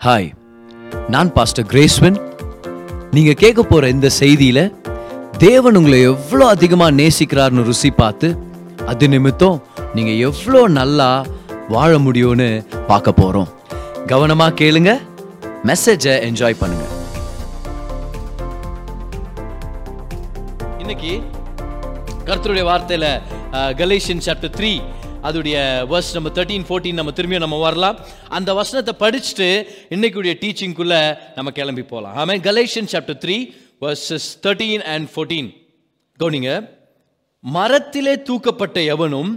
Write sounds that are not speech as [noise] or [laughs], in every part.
Hi நான் pastor கிரேஸ்வன் நீங்கள் கேட்க போகிற இந்த செய்தியில் தேவன் உங்களை எவ்வளோ அதிகமாக நேசிக்கிறார்னு ருசி பார்த்து அது நிமித்தம் நீங்கள் எவ்வளோ நல்லா வாழ முடியும்னு பார்க்க போகிறோம் கவனமாக கேளுங்க மெசேஜை என்ஜாய் பண்ணுங்க. இன்னைக்கு கர்த்தருடைய வார்த்தையில் கலேஷியன் சாப்டர் த்ரீ அதோடைய வர்ஸ் நம்ம தேர்ட்டீன் ஃபோர்டீன் நம்ம திரும்பியும் நம்ம வரலாம். அந்த வசனத்தை படிச்சுட்டு இன்னைக்குடைய டீச்சிங்குள்ளே நம்ம கிளம்பி போகலாம் ஆமாம் Galatian chapter three verses thirteen and fourteen கவுனிங்க மரத்திலே தூக்கப்பட்ட எவனும்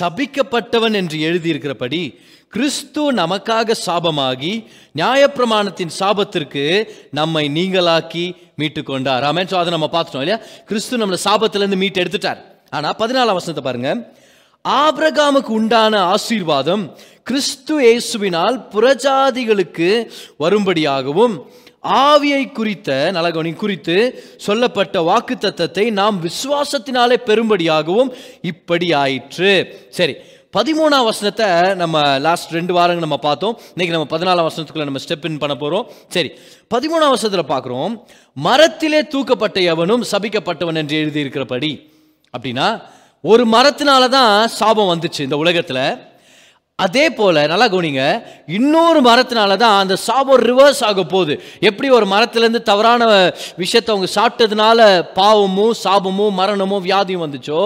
சபிக்கப்பட்டவன் என்று எழுதியிருக்கிறபடி கிறிஸ்து நமக்காக சாபமாகி நியாயப்பிரமாணத்தின் சாபத்திற்கு நம்மை நீங்களாக்கி மீட்டு கொண்டார் ஆமே ஸோ அதை நம்ம பார்த்துட்டோம் இல்லையா? கிறிஸ்து நம்மளை சாபத்திலேருந்து மீட்டு எடுத்துட்டார் ஆனால் பதினாலாம் வசனத்தை பாருங்கள் ஆபிரகாமுக்கு உண்டான ஆசீர்வாதம் கிறிஸ்து இயேசுவினால் புறஜாதிகளுக்கு வரும்படியாகவும் ஆவியை குறித்த நலகவனி குறித்து சொல்லப்பட்ட வாக்கு தத்தத்தை நாம் விசுவாசத்தினாலே பெறும்படியாகவும் இப்படி ஆயிற்று. சரி பதிமூணாம் வசனத்தை நம்ம லாஸ்ட் ரெண்டு வாரங்கள் நம்ம பார்த்தோம். இன்னைக்கு நம்ம பதினாலாம் வசனத்துக்குள்ள நம்ம ஸ்டெப் இன் பண்ண போறோம். சரி பதிமூணாம் வசனத்தில் பார்க்குறோம். மரத்திலே தூக்கப்பட்ட எவனும் சபிக்கப்பட்டவன் என்று எழுதியிருக்கிறபடி. அப்படின்னா ஒரு மரத்தினால தான் சாபம் வந்துச்சு இந்த உலகத்தில். அதே போல் நல்லா கவனிங்க இன்னொரு மரத்தினால தான் அந்த சாபம் ரிவர்ஸ் ஆக போகுது. எப்படி ஒரு மரத்துலேருந்து தவறான விஷயத்தை அவங்க சாப்பிட்டதுனால பாவமும் சாபமும் மரணமும் வியாதியும் வந்துச்சோ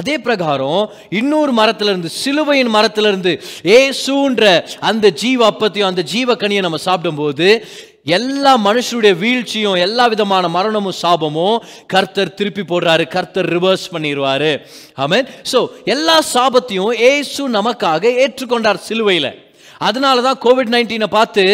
அதே பிரகாரம் இன்னொரு மரத்துலேருந்து சிலுவையின் மரத்துலேருந்து ஏசுன்ற அந்த ஜீவ அப்பத்தையும் அந்த ஜீவ கனியை நம்ம சாப்பிடும்போது எல்லா மனுஷருடைய வீழ்ச்சியும் எல்லா விதமான மரணமும் சாபமும் கர்த்தர் திருப்பி போடுறாரு கர்த்தர் ரிவர்ஸ் பண்ணிடுவாரு ஆமென் ஸோ எல்லா சாபத்தையும் ஏசு நமக்காக ஏற்றுக்கொண்டார் சிலுவையில். அதனால தான் கோவிட் நைன்டீனை பார்த்து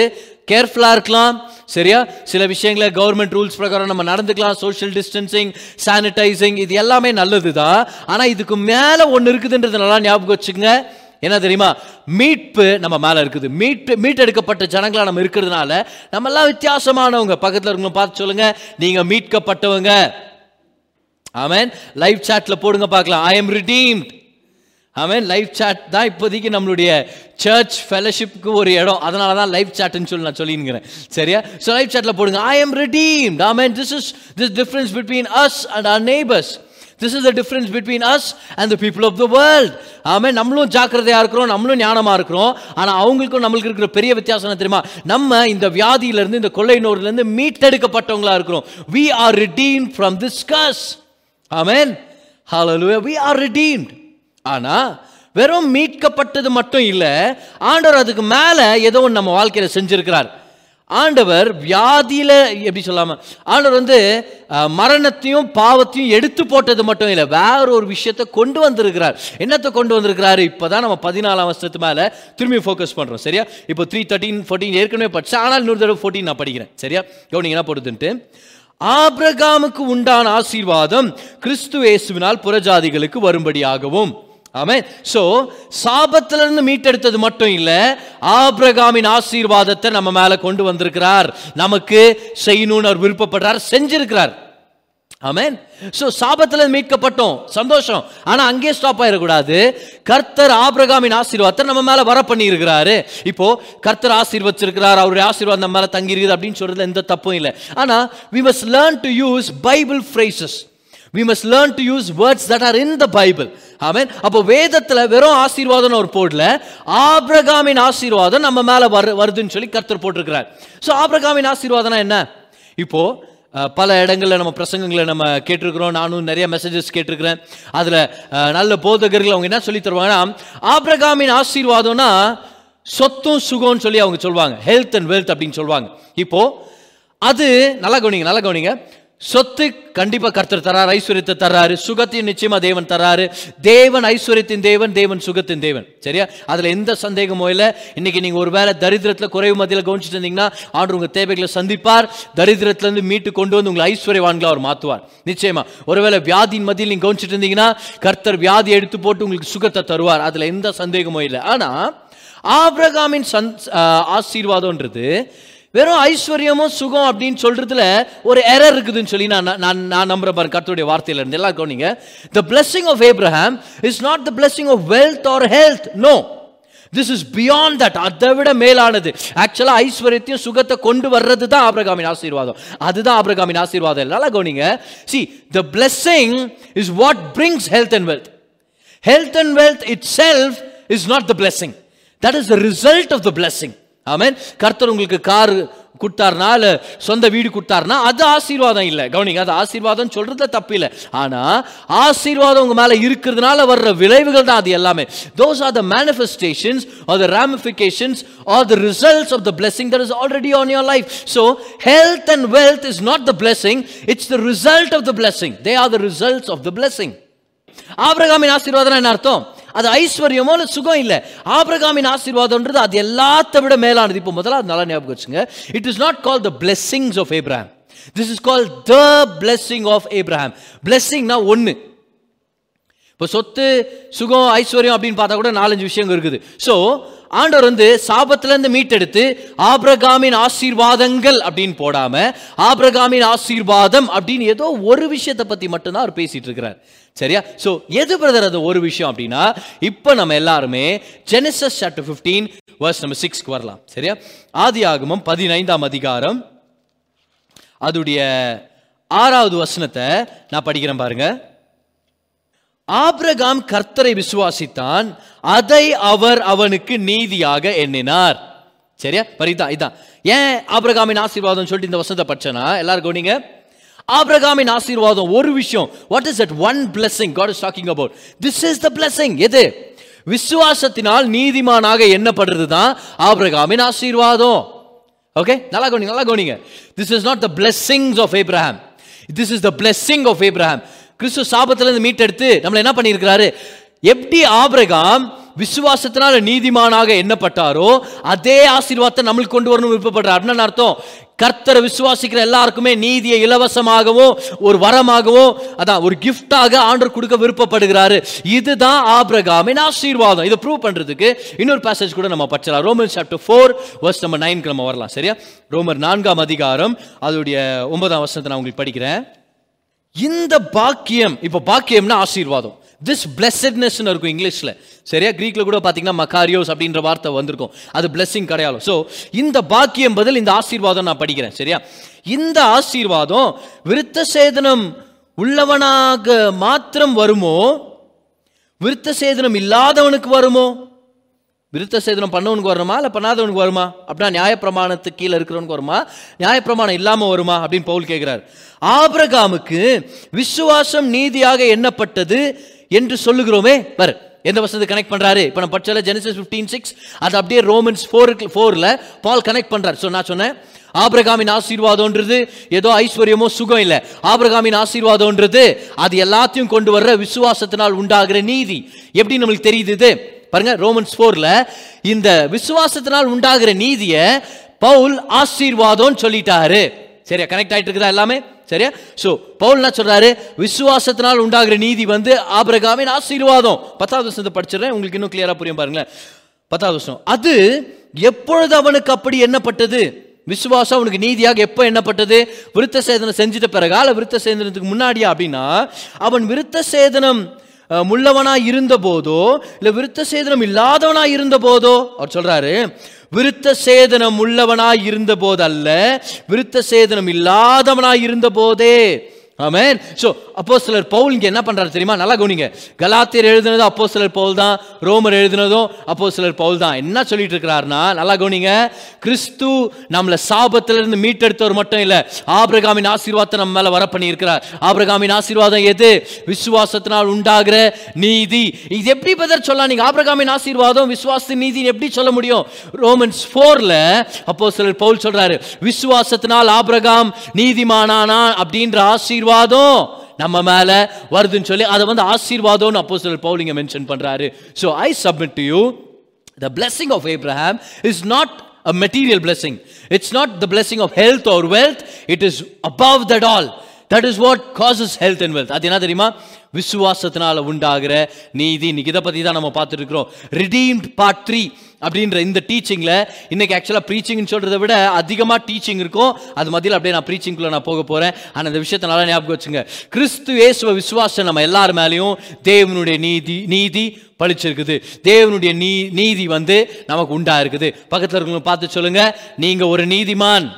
கேர்ஃபுல்லாக இருக்கலாம் சரியா? சில விஷயங்களை கவர்மெண்ட் ரூல்ஸ் பிரகாரம் நம்ம நடந்துக்கலாம் சோஷியல் டிஸ்டன்சிங் சானிடைசிங் இது எல்லாமே நல்லது தான் ஆனால் இதுக்கு மேலே ஒன்று இருக்குதுன்றது நல்லா ஞாபகம் வச்சுக்கோங்க என்ன தெரியுமா? மீட்பு நம்ம மேலே இருக்குது. மீட்பு மீட்டெடுக்கப்பட்ட ஜனங்களாக நம்ம இருக்கிறதுனால நம்ம எல்லாம் வித்தியாசமானவங்க. பக்கத்தில் இருக்கவங்க பார்த்து சொல்லுங்க. நீங்க மீட்கப்பட்டவங்க. ஆமேன். லைவ் சாட்ல போடுங்க பார்க்கலாம். I am redeemed amen. Live chat தான் இப்போதைக்கு நம்மளுடைய சர்ச் ஃபெலோஷிப்புக்கு ஒரு இடம். அதனால தான் லைவ் சாட்னு சொல்லி நான் சொல்லிங்கிறேன் சரியா? ஸோ லைவ் சாட்ல போடுங்க. I am redeemed amen this is this difference between us and our neighbours this is the difference between us and the people of the world ஆமாம் நம்மளும் ஜாக்கிரதையாக இருக்கிறோம் நம்மளும் ஞானமாக இருக்கிறோம். ஆனால் அவங்களுக்கும் நம்மளுக்கு இருக்கிற பெரிய வித்தியாசம் என்ன தெரியுமா? நம்ம இந்த வியாதியிலேருந்து இந்த கொள்ளை நோர்லேருந்து மீட்டெடுக்கப்பட்டவங்களாக இருக்கிறோம். We are redeem from this curse amen hallelujah we are redeemed. ஆனா வெறும் மீட்கப்பட்டது மட்டும் இல்லை ஆண்டவர் அதுக்கு மேலே ஏதோ ஒன்று நம்ம வாழ்க்கையில் செஞ்சுருக்கிறார். ஆண்டவர் வியாதியில எப்படி சொல்லாம ஆண்டவர் வந்து மரணத்தையும் பாவத்தையும் எடுத்து போட்டது மட்டும் இல்லை வேற ஒரு விஷயத்தை கொண்டு வந்திருக்கிறார். என்னத்தை கொண்டு வந்திருக்கிறாரு? இப்போதான் நம்ம பதினாலாம் வருஷத்து மேல திரும்பி ஃபோக்கஸ் பண்றோம் சரியா? இப்போ த்ரீ தேர்ட்டின் ஃபோர்டீன் ஏற்கனவே படிச்சு ஆனால் இன்னொரு தடவை ஃபோர்டீன் நான் படிக்கிறேன் சரியா? கவனிங்க என்ன போடுதுன்ட்டு? ஆபிரகாமுக்கு உண்டான ஆசீர்வாதம் கிறிஸ்துவேசுவினால் புறஜாதிகளுக்கு வரும்படியாகவும் ஆமே ஸோ சாபத்திலிருந்து மீட்டெடுத்தது மட்டும் இல்லை ஆபிரகாமின் ஆசீர்வாதத்தை நம்ம மேலே கொண்டு வந்திருக்கிறார். நமக்கு செய்யணும்னு அவர் விருப்பப்படுறார் செஞ்சிருக்கிறார். ஆமேன் ஸோ சாபத்தில் மீட்கப்பட்டோம். சந்தோஷம். ஆனால் அங்கே ஸ்டாப் ஆயிடக்கூடாது. கர்த்தர் ஆபிரகாமின் ஆசீர்வாதத்தை நம்ம மேலே வர பண்ணி இருக்கிறாரு இப்போ கர்த்தர் ஆசீர்வச்சிருக்கிறார் அவருடைய ஆசீர்வாதம் நம்ம மேலே தங்கியிருக்குது அப்படின்னு சொல்றதுல எந்த தப்பும் இல்லை. ஆனால் we must learn to use Bible phrases we must learn to use words that are in the Bible amen அப்போ வேதத்தில் வெறும் ஆசீர்வாதம் ஒரு போடல. ஆபிரகாமின் ஆசீர்வாதம் நம்ம மேலே வரு வருதுன்னு சொல்லி கர்த்தர் போட்டிருக்கிறார். ஸோ ஆபிரகாமின் ஆசீர்வாதம்னா என்ன? இப்போது பல இடங்களில் நம்ம பிரசங்கங்களை நம்ம கேட்டிருக்கிறோம். நானும் நிறைய மெசேஜஸ் கேட்டிருக்கிறேன். அதில் நல்ல போதகர்கள் அவங்க என்ன சொல்லி தருவாங்கன்னா ஆபிரகாமின் ஆசீர்வாதம்னா சொத்தும் சுகம்னு சொல்லி அவங்க சொல்லுவாங்க ஹெல்த் அண்ட் வெல்த் அப்படின்னு சொல்லுவாங்க இப்போது அது நல்லா கவனிங்க நல்லா கவனிங்க. சொத்து கண்டிப்பாக கர்த்தர் தராரு ஐஸ்வர்யத்தை தராரு சுகத்தையும் நிச்சயமாக தேவன் தராரு. தேவன் ஐஸ்வர்யத்தின் தேவன் தேவன் சுகத்தின் தேவன். சரியா? அதில் எந்த சந்தேகமோ இல்லை. இன்னைக்கு நீங்கள் ஒரு வேலை தரித்திரத்தில் குறைவு மத்தியில் கவனிச்சுட்டு இருந்தீங்கன்னா ஆண்டு உங்கள் தேவைகளை சந்திப்பார். தரித்திரத்திலேருந்து மீட்டு கொண்டு வந்து உங்களை ஐஸ்வர்யவான்களா அவர் மாற்றுவார் நிச்சயமா. ஒருவேளை வியாதியின் மத்தியில் நீங்கள் கவனிச்சுட்டு இருந்தீங்கன்னா கர்த்தர் வியாதி எடுத்து போட்டு உங்களுக்கு சுகத்தை தருவார். அதில் எந்த சந்தேகமோ இல்லை. ஆனால் ஆப்ரகாமின் சந் ஆசீர்வாதம்ன்றது வெறும் ஐஸ்வர்யமும் சுகம் அப்படின்னு சொல்றதுல ஒரு எரர் இருக்குதுன்னு சொல்லி நான் நான் நான் நம்புறேன் பாருங்க கர்த்தருடைய வார்த்தையில இருந்து எல்லாம் கவனிங்க. The blessing of Abraham is not the blessing of wealth or health no this is beyond that அதை விட மேலானது. ஆக்சுவலாக ஐஸ்வர்யத்தையும் சுகத்தை கொண்டு வர்றது தான் ஆபிரகாமின் ஆசீர்வாதம். அதுதான் ஆபிரகாமின் ஆசீர்வாதம். நல்லா கவனிங்க. See the blessing is what brings health and wealth health and wealth itself is not the blessing that is the result of the blessing amen. கர்த்தர் உங்களுக்கு கார் கொடுத்தாருனா இல்லை சொந்த வீடு கொடுத்தாருனா அது ஆசீர்வாதம் இல்லை. கவனிங்க அது ஆசீர்வாதம் சொல்றதுல தப்பு இல்லை. ஆனால் ஆசீர்வாதம் உங்க மேலே இருக்கிறதுனால வர்ற விளைவுகள் தான் அது எல்லாமே. Those are the manifestations are the ramifications are the results of the blessing that is already on your life so health and wealth is not the blessing it's the result of the blessing they are the results of the blessing ஆபிரகாமின் ஆசீர்வாதம் என்ன அர்த்தம்? அது ஐஸ்வர்யமோ இல்லை சுகம் இல்லை. ஆபிரகாமின் ஆசீர்வாதம்ன்றது அது எல்லாத்த விட மேலானது. இப்போ முதல்ல அது நல்லா ஞாபகம் வச்சுங்க. It is not call the blessings of Abraham this is call the blessing of Abraham பிளெஸ்ஸிங்னா ஒன்று இப்போ சொத்து சுகம் ஐஸ்வர்யம் அப்படின்னு பார்த்தா கூட நாலஞ்சு விஷயங்கள் இருக்குது. ஸோ ஆண்டவர் வந்து சாபத்திலேருந்து மீட்டெடுத்து ஆபிரகாமின் ஆசீர்வாதங்கள் அப்படின்னு போடாம ஆபிரகாமின் ஆசீர்வாதம் அப்படின்னு ஏதோ ஒரு விஷயத்தை பத்தி மட்டும்தான் அவர் பேசிட்டு இருக்கிறார். சரியா? ஸோ எது பிரதர் அது ஒரு விஷயம் அப்படின்னா இப்போ நம்ம எல்லாருமே ஜெனசஸ் சாப்டர் ஃபிஃப்டீன் வர்ஸ் நம்ம சிக்ஸ்க்கு வரலாம். சரியா? ஆதி ஆகமம் பதினைந்தாம் அதிகாரம். அதுடைய ஆறாவது வசனத்தை நான் படிக்கிறேன் பாருங்க. ஆபிரகாம் கர்த்தரை விசுவாசித்தான் அதை அவர் அவனுக்கு நீதியாக எண்ணினார். சரியா? பரிதா இதான் ஏன் ஆபிரகாமின் ஆசீர்வாதம் சொல்லிட்டு இந்த வசனத்தை படிச்சனா எல்லாரும் கவனிங்க. ஆபிரகாமின் ஆசீர்வாதம் ஒரு விஷயம். What is that one blessing God is talking about this is the blessing. எது? விசுவாசத்தினால் நீதிமானாக எண்ணப்படுறது தான் ஆபிரகாமின் ஆசீர்வாதம். ஓகே நல்லா கவனிங்க நல்லா கவனிங்க. This is not the blessings of Abraham this is the blessing of Abraham கிறிஸ்து சாபத்திலிருந்து மீட்டெடுத்து நம்மளை என்ன பண்ணியிருக்கிறாரு? எப்படி ஆபிரகாம் விசுவாசத்தினால நீதிமானாக எண்ணப்பட்டாரோ அதே ஆசீர்வாதத்தை நம்மளுக்கு கொண்டு வரணும் விருப்பப்படுறார். அப்படின்னு அர்த்தம். கர்த்தரை விசுவாசிக்கிற எல்லாருக்குமே நீதியை இலவசமாகவோ ஒரு வரமாகவோ அதான் ஒரு கிஃப்டாக ஆண்டர் கொடுக்க விருப்பப்படுகிறாரு. இதுதான் ஆபிரகாமின் ஆசீர்வாதம். இதை ப்ரூவ் பண்றதுக்கு இன்னொரு பேசேஜ் கூட நம்ம படிச்சலாம் ரோமன் சாப்டர் ஃபோர் வர்ஸ் நம்ம நைன்க்கு நம்ம வரலாம். சரியா? ரோமர் நான்காம் அதிகாரம் அதோடைய ஒன்பதாம் வருஷத்தை நான் உங்களுக்கு படிக்கிறேன். இந்த பாக்கியம் இப்போ பாக்கியம்னா ஆசீர்வாதம். திஸ் பிளெஸட்னஸ் இருக்கும் இங்கிலீஷில். சரியா? கிரீக்ல கூட பார்த்தீங்கன்னா மக்காரியோஸ் அப்படின்ற வார்த்தை வந்திருக்கும். அது பிளெஸிங் கிடையாது ஸோ இந்த பாக்கியம் பதில் இந்த ஆசீர்வாதம் நான் படிக்கிறேன். சரியா? இந்த ஆசீர்வாதம் விருத்த சேதனம் உள்ளவனாக மாத்திரம் வருமோ? விருத்த சேதனம் இல்லாதவனுக்கு வருமோ? விருத்த சேதனம் பண்ணவனுக்கு வருமா? இல்லை பண்ணாதவனுக்கு வருமா? அப்படின்னா நியாயப்பிரமாணத்துக்கு கீழே இருக்கிறவனுக்கு வருமா? நியாயப்பிரமாணம் இல்லாமல் வருமா? அப்படின்னு பவுல் கேட்குறாரு ஆபிரகாமுக்கு விசுவாசம் நீதியாக எண்ணப்பட்டது என்று சொல்லுகிறோமே. பாரு எந்த வசனத்தை கனெக்ட் பண்ணுறாரு இப்போ நான் படிச்சல ஜெனசிஸ் ஃபிஃப்டீன் சிக்ஸ் அது அப்படியே ரோமன்ஸ் ஃபோருக்கு ஃபோரில் பால் கனெக்ட் பண்ணுறாரு ஸோ நான் சொன்னேன் ஆபிரகாமின் ஆசீர்வாதம்ன்றது ஏதோ ஐஸ்வர்யமோ சுகம் இல்லை. ஆபிரகாமின் ஆசீர்வாதம்ன்றது அது எல்லாத்தையும் கொண்டு வர்ற விசுவாசத்தினால் உண்டாகிற நீதி. எப்படி நம்மளுக்கு தெரியுது இது? பாருங்க ரோமன்ஸ் ஃபோர்ல இந்த விசுவாசத்தினால் உண்டாகிற நீதியை பவுல் ஆசீர்வாதம் சொல்லிட்டாரு. சரியா கனெக்ட் ஆயிட்டு இருக்குதா எல்லாமே? சரியா? சோ பவுல் என்ன சொல்றாரு? விசுவாசத்தினால் உண்டாகிற நீதி வந்து ஆபிரகாமின் ஆசீர்வாதம். பத்தாவது வருஷத்தை படிச்சிடறேன் உங்களுக்கு இன்னும் கிளியரா புரியும் பாருங்களேன். பத்தாவது வருஷம் அது எப்பொழுது அவனுக்கு அப்படி என்னப்பட்டது விசுவாசம் அவனுக்கு நீதியாக எப்போ என்னப்பட்டது விருத்த சேதனம் செஞ்சிட்ட பிறகு? விருத்த சேதனத்துக்கு முன்னாடியா? அப்படின்னா அவன் விருத்த சேதனம் முள்ளவனாய் இருந்த போதோ இல்லை விருத்த சேதனம் இல்லாதவனாய் இருந்த போதோ அவர் சொல்றாரு விருத்த சேதனம் உள்ளவனாய் இருந்த போதல்ல விருத்த சேதனம் இல்லாதவனாய் இருந்த போதே ஆமென் சோ சிலர் பவுல் இங்கே என்ன பண்ணுறாரு தெரியுமா? நல்லா கவனிங்க. கலாத்தியர் எழுதுனதும் அப்போ சிலர் பவுல் தான். ரோமர் எழுதுனதும் அப்போ சிலர் பவுல் தான். என்ன சொல்லிட்டு இருக்கிறாருன்னா நல்லா கவனிங்க. கிறிஸ்து நம்மளை சாபத்திலிருந்து மீட்டெடுத்தவர் மட்டும் இல்லை ஆபிரகாமின் ஆசீர்வாதத்தை நம்ம மேலே வர பண்ணி இருக்கிறார் ஆபிரகாமின் ஆசீர்வாதம் எது? விசுவாசத்தினால் உண்டாகிற நீதி. இது எப்படி பதர் சொல்லலாம்? நீங்க ஆபிரகாமின் ஆசீர்வாதம் விசுவாசத்தின் நீதி எப்படி சொல்ல முடியும்? ரோமன்ஸ் ஃபோரில் அப்போ சிலர் பவுல் சொல்கிறாரு விசுவாசத்தினால் ஆபிரகாம் நீதிமானானா? அப்படின்ற ஆசீர்வாதம் ஆசீர்வாதம் நம்ம மேல வருதுன்னு சொல்லி அதை வந்து ஆசீர்வாதம்னு அப்போ சிலர் பவுலிங்க மென்ஷன் பண்றாரு so I submit to you the blessing of Abraham is not a material blessing it's not the blessing of health or wealth it is above that all that is what causes health and wealth அது என்ன தெரியுமா விசுவாசத்தினால உண்டாகிற நீதி இதை பற்றி தான் நம்ம பார்த்துட்டு இருக்கிறோம் ரிடீம்ட் பார்ட் த்ரீ அப்படின்ற இந்த டீச்சிங்கில் இன்றைக்கி ஆக்சுவலாக ப்ரீச்சிங்னு சொல்கிறத விட அதிகமாக டீச்சிங் இருக்கும். அது மதியில் அப்படியே நான் ப்ரீச்சிங்குள்ளே நான் போக போகிறேன் ஆனால் இந்த விஷயத்தை நல்லா ஞாபகம் வச்சுங்க. கிறிஸ்து இயேசுவ விசுவாசம் நம்ம எல்லார் மேலேயும் தேவனுடைய நீதி நீதி பழிச்சிருக்குது. தேவனுடைய நீ நீதி வந்து நமக்கு உண்டாக இருக்குது பக்கத்தில் இருக்கவங்க பார்த்து சொல்லுங்க. நீங்கள் ஒரு நீதிமான்.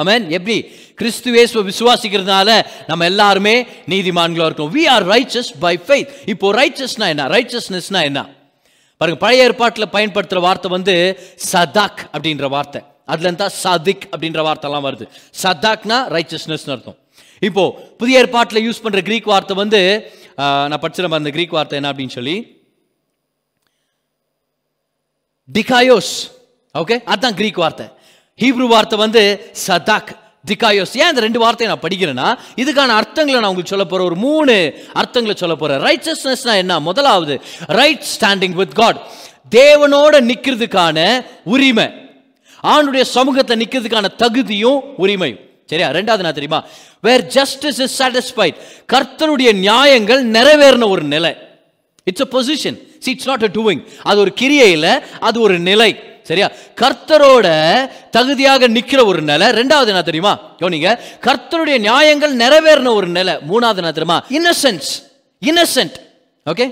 ஆமென் எப்படி? கிறிஸ்து இயேசுவை விசுவாசிக்கிறதுனால நம்ம எல்லாருமே நீதிமான்களாக இருக்கோம் we are righteous by faith. இப்போ ரைச்சஸ்னா என்ன? ரைச்சஸ்னஸ்னா என்ன? பாருங்க பழைய ஏற்பாட்டில் பயன்படுத்துகிற வார்த்தை வந்து சதாக் அப்படின்ற வார்த்தை. அதுல இருந்தா சதிக் அப்படின்ற வார்த்தைலாம் வருது. சதாக்னா ரைச்சஸ்னஸ் அர்த்தம். இப்போ புதிய ஏற்பாட்டில் யூஸ் பண்ற கிரீக் வார்த்தை வந்து நான் படிச்சிருப்பேன் அந்த கிரீக் வார்த்தை என்ன அப்படின்னு சொல்லி? டிகாயோஸ் ஓகே அதுதான் கிரீக் வார்த்தை. ஹீப்ரு வார்த்தை வந்து சதாக். டிகாயோஸ் ஏன் இந்த ரெண்டு வார்த்தையை நான் படிக்கிறேன்னா இதுக்கான அர்த்தங்களை நான் உங்களுக்கு சொல்ல போகிறேன் ஒரு மூணு அர்த்தங்களை சொல்ல போகிறேன் ரைச்சஸ்னஸ்னா என்ன? முதலாவது ரைட் ஸ்டாண்டிங் வித் காட் தேவனோட நிற்கிறதுக்கான உரிமை. ஆணுடைய சமூகத்தை நிற்கிறதுக்கான தகுதியும் உரிமையும். சரியா? ரெண்டாவது நான் தெரியுமா? வேர் ஜஸ்டிஸ் இஸ் சாட்டிஸ்ஃபைட் கர்த்தருடைய நியாயங்கள் நிறைவேறின ஒரு நிலை. It's a position see it's not a doing அது ஒரு கிரியை இல்லை அது ஒரு நிலை. சரியா? கர்த்தரோட தகுதியாக நிக்கிற ஒரு நிலை. ரெண்டாவது என்ன தெரியுமா? கவனிங்க. கர்த்தருடைய நியாயங்கள் நிறைவேறின ஒரு நிலை. மூணாவது என்ன தெரியுமா? இன்னசென்ஸ் இன்னசென்ட் ஓகே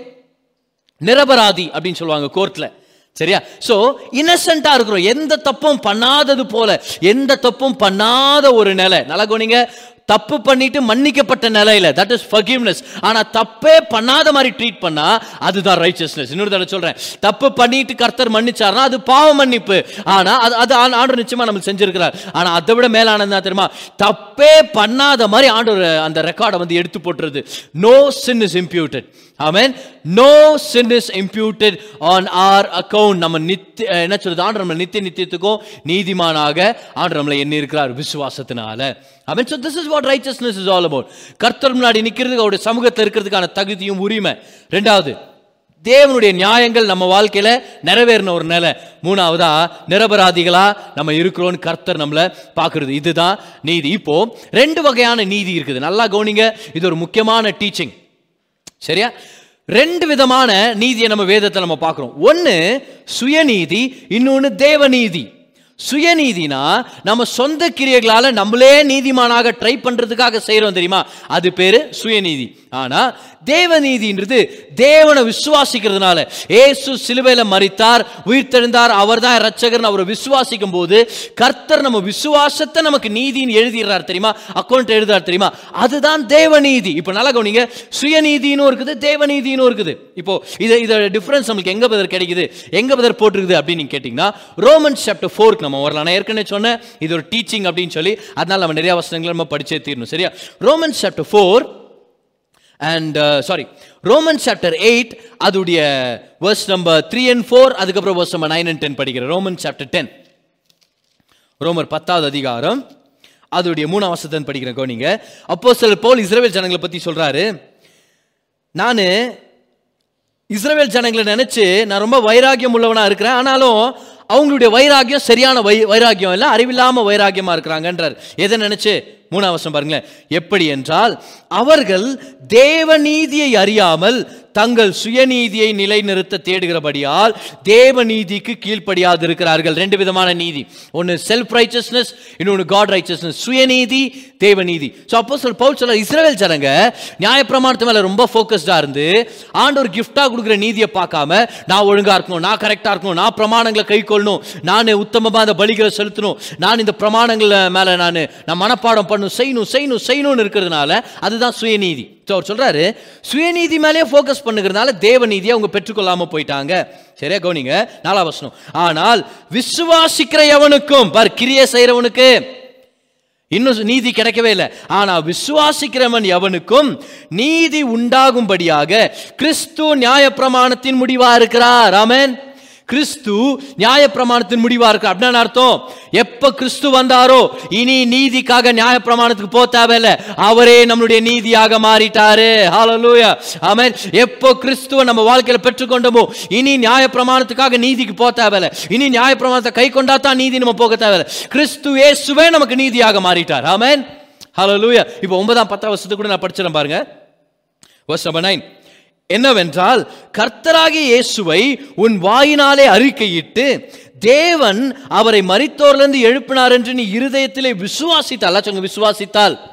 நிரபராதி அப்படின்னு சொல்லுவாங்க கோர்ட்ல சரியா? சோ இன்னசென்ட்டா இருக்கிறோம். எந்த தப்பும் பண்ணாதது போல எந்த தப்பும் பண்ணாத ஒரு நிலை. நல்லா கோனிங்க தப்பு பண்ணிட்டு மன்னிக்கப்பட்ட நிலையில தட் இஸ் forgiveness. ஆனா தப்பே பண்ணாத மாதிரி ட்ரீட் பண்ணா அதுதான் ரைச்சஸ்னஸ் இன்னொரு தடவை சொல்றேன். தப்பு பண்ணிட்டு கர்த்தர் மன்னிச்சாருன்னா அது பாவ மன்னிப்பு. ஆனா அது அது ஆ- ஆண்டவர் நிச்சயமா நம்ம செஞ்சிருக்கிறார். ஆனா அதை விட மேலானது என்ன தெரியுமா? தப்பே பண்ணாத மாதிரி ஆண்டவர் அந்த ரெக்கார்டை வந்து எடுத்து போட்டுறது no sin is imputed amen no sin is imputed on our account. நம்ம நித்திய என்ன சொல்றது? ஆண்டு நம்ம நித்திய நித்தியத்துக்கும் நீதிமானாக ஆண்டு நம்மளை எண்ணி இருக்கிறார் விசுவாசத்தினால. Amen so this is what righteousness is all about கர்த்தர் முன்னாடி நிக்கிறதுக்கு அவருடைய சமூகத்தில் இருக்கிறதுக்கான தகுதியும் உரிமை. ரெண்டாவது தேவனுடைய நியாயங்கள் நம்ம வாழ்க்கையில நிறைவேறின ஒரு நிலை. மூணாவதா நிரபராதிகளா நம்ம இருக்கிறோன்னு கர்த்தர் நம்மளை பார்க்கிறது. இதுதான் நீதி. இப்போ ரெண்டு வகையான நீதி இருக்குது. நல்லா கவனிங்க. இது ஒரு முக்கியமான டீச்சிங் சரியா? ரெண்டு விதமான நீதியை நம்ம வேதத்தை நம்ம பார்க்குறோம். ஒன்னு சுயநீதி இன்னொன்னு தேவநீதி. சுயநீதினா நம்ம சொந்த கிரியைகளால் நம்மளே நீதிமானாக ட்ரை பண்றதுக்காக செய்கிறோம் தெரியுமா? அது பேரு சுயநீதி. ஆனா தேவநீதின்றது தேவனை விசுவாசிக்கிறதுனால. ஏசு சிலுவையில மறித்தார் உயிர்த்தெழுந்தார் அவர்தான் ரட்சகர்னு அவரை விசுவாசிக்கும் போது கர்த்தர் நம்ம விசுவாசத்தை நமக்கு நீதின்னு எழுதிடுறார் தெரியுமா? அக்கௌண்ட் எழுதுறார் தெரியுமா? அதுதான் தேவநீதி. இப்போ நல்லா கவனிங்க. சுயநீதினும் இருக்குது தேவநீதினும் இருக்குது. இப்போ இதை இதோட டிஃபரன்ஸ் நம்மளுக்கு எங்க பதர் கிடைக்குது? எங்க பதர் போட்டிருக்குது அப்படின்னு கேட்டிங்கன்னா ரோமன் சாப்டர் ஃபோருக்கு நம்ம வரலாம் நான் ஏற்கனவே சொன்னேன் இது ஒரு டீச்சிங் அப்படின்னு சொல்லி அதனால நம்ம நிறைய வசனங்களை நம்ம படிச்சே தீரணும் சரியா? Roman chapter four and sorry Roman chapter eight அதுடைய verse number three and four அதுக்கப்புறம் verse number nine and ten படிக்கிறேன். ரோமன் சாப்டர் டென் ரோமர் பத்தாவது அதிகாரம் அதோடைய மூணாம் வசத்தை படிக்கிறேன் கோனிங்க அப்போ சில போல் இஸ்ரேல் ஜனங்களை பத்தி சொல்றாரு நான் இஸ்ரேல் ஜனங்களை நினைச்சு நான் ரொம்ப வைராகியம் உள்ளவனா இருக்கிறேன். ஆனாலும் அவங்களுடைய வைராகியம் சரியான வை வைராகியம் இல்லை அறிவில்லாம வைராகியமா இருக்கிறாங்கன்றார். எதை நினைச்சு? மூணாவசம் பாருங்களேன். எப்படி என்றால் அவர்கள் தேவநீதியை அறியாமல் தங்கள் சுயநீதியை நிலைநிறுத்த தேடுகிறபடியால் தேவநீதிக்கு கீழ்ப்படியாது இருக்கிறார்கள் ரெண்டு விதமான நீதி. ஒன்று செல்ஃப் ரைச்சஸ்னஸ் இன்னொன்று காட் ரைச்சஸ்னஸ் சுயநீதி தேவநீதி. ஸோ அப்போ சொல் பவுல் சொல்ல இஸ்ரேல் ஜனங்க நியாயப்பிரமாணத்து மேலே ரொம்ப ஃபோக்கஸ்டாக இருந்து ஆண்டவர் கிஃப்டாக கொடுக்குற நீதியை பார்க்காம நான் ஒழுங்காக இருக்கணும் நான் கரெக்டாக இருக்கணும் நான் பிரமாணங்களை கை கொள்ளணும் நான் உத்தமமாக அந்த பலிகளை செலுத்தணும் நான் இந்த பிரமாணங்கள் மேலே நான் நான் மனப்பாடம் பண்ணணும் செய்யணும் செய்யணும் செய்யணும்னு இருக்கிறதுனால அதுதான் சுயநீதி. ஸோ அவர் சொல்றாரு சுயநீதி மேலேயே ஃபோக்கஸ் பண்ணுகிறதுனால தேவநீதியை அவங்க பெற்றுக்கொள்ளாமல் போயிட்டாங்க. சரியா கவனிங்க? நாலாம் வசனம். ஆனால் விசுவாசிக்கிற எவனுக்கும் பார் கிரியை செய்கிறவனுக்கு. இன்னும் நீதி கிடைக்கவே இல்லை. ஆனால் விசுவாசிக்கிறவன் எவனுக்கும் நீதி உண்டாகும்படியாக கிறிஸ்து நியாயப்பிரமாணத்தின் முடிவாக இருக்கிறார். ஆமென். கிறிஸ்து நியாயப்பிரமாணத்தின் முடிவா இருக்கு. அப்படின்னு அர்த்தம்? எப்ப கிறிஸ்து வந்தாரோ இனி நீதிக்காக நியாயப்பிரமாணத்துக்கு போக தேவையில்ல. அவரே நம்மளுடைய நீதியாக மாறிட்டாரு. ஹalleluya ஆமென் எப்போ கிறிஸ்துவ நம்ம வாழ்க்கையில பெற்றுக்கொண்டோமோ இனி நியாயப்பிரமாணத்துக்காக நீதிக்கு போக தேவையில்ல. இனி நியாயப்பிரமாணத்தை கை கொண்டா தான் நீதி நம்ம போக தேவையில்ல. கிறிஸ்து இயேசுவே நமக்கு நீதியாக மாறிட்டார். ஆமேன் ஹலோ லூயா இப்போ ஒன்பதாம் பத்தாம் வருஷத்துக்கு கூட நான் படிச்சிடறேன் பாருங்க. வருஷம் நைன் என்னவென்றால் கர்த்தராகிய இயேசுவை உன் வாயினாலே அறிக்கையிட்டு தேவன் அவரை மறித்தோர்லேருந்து எழுப்பினார் என்று நீ இருதயத்திலே விசுவாசித்தால் சொல்லுங்க விசுவாசித்தால்.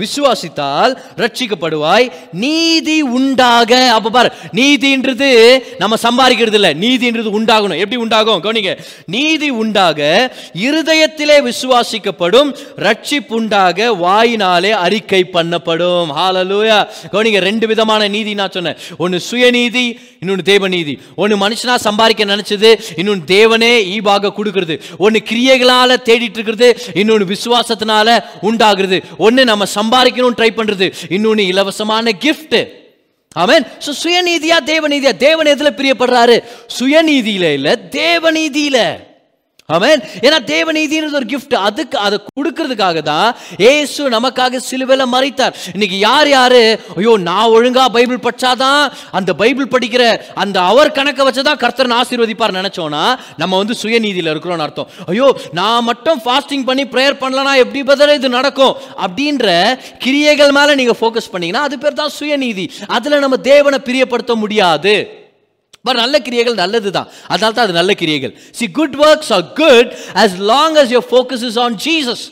விசுவாசித்தால் ரட்சிக்கப்படுவாய் நீதி உண்டாக. அப்ப பாரு நீதின்றது நம்ம சம்பாதிக்கிறது இல்ல நீதின்றது உண்டாகணும். எப்படி உண்டாகும்? கவனிங்க. நீதி உண்டாக இருதயத்திலே விசுவாசிக்கப்படும் ரட்சிப்பு உண்டாக வாயினாலே அறிக்கை பண்ணப்படும். ஹாலலூயா கவனிங்க ரெண்டு விதமான நீதி நான் சொன்னேன். ஒன்னு சுயநீதி இன்னொன்னு தேவநீதி. ஒன்னு மனுஷனா சம்பாதிக்க நினைச்சது இன்னொன்னு தேவனே ஈபாக கொடுக்கிறது. ஒன்னு கிரியைகளால தேடிட்டு இருக்கிறது இன்னொன்னு விசுவாசத்தினால உண்டாகிறது. ஒன்னு நம்ம சம்பாதிக்கணும் ட்ரை பண்றது. இன்னொன்று இலவசமான கிஃப்ட்டு ஆமேன் ஸோ சுயநீதியா தேவநீதியா தேவன் பிரியப்படுறாரு? சுயநீதியில இல்லை தேவநீதியில. ஆமேன் ஏன்னா தேவநீதின்றது ஒரு கிஃப்ட் அதுக்கு அதை கொடுக்கறதுக்காக தான் ஏசு நமக்காக சிலுவையில் மறைத்தார் இன்னைக்கு யார் யாரு? ஐயோ நான் ஒழுங்கா பைபிள் படிச்சாதான் அந்த பைபிள் படிக்கிற அந்த அவர் கணக்கை வச்சுதான் கர்த்தர் ஆசீர்வதிப்பார் நினைச்சோம்னா நம்ம வந்து சுயநீதியில் இருக்கிறோம்னு அர்த்தம். ஐயோ நான் மட்டும் ஃபாஸ்டிங் பண்ணி ப்ரேயர் பண்ணலனா எப்படி பதில் இது நடக்கும்? அப்படின்ற கிரியைகள் மேலே நீங்க ஃபோக்கஸ் பண்ணீங்கன்னா அது பேர் தான் சுயநீதி. அதுல நம்ம தேவனை பிரியப்படுத்த முடியாது. பட் நல்ல கிரியைகள் நல்லது தான் அதனால தான் அது நல்ல கிரியைகள் see good works are good as long as your focus is on Jesus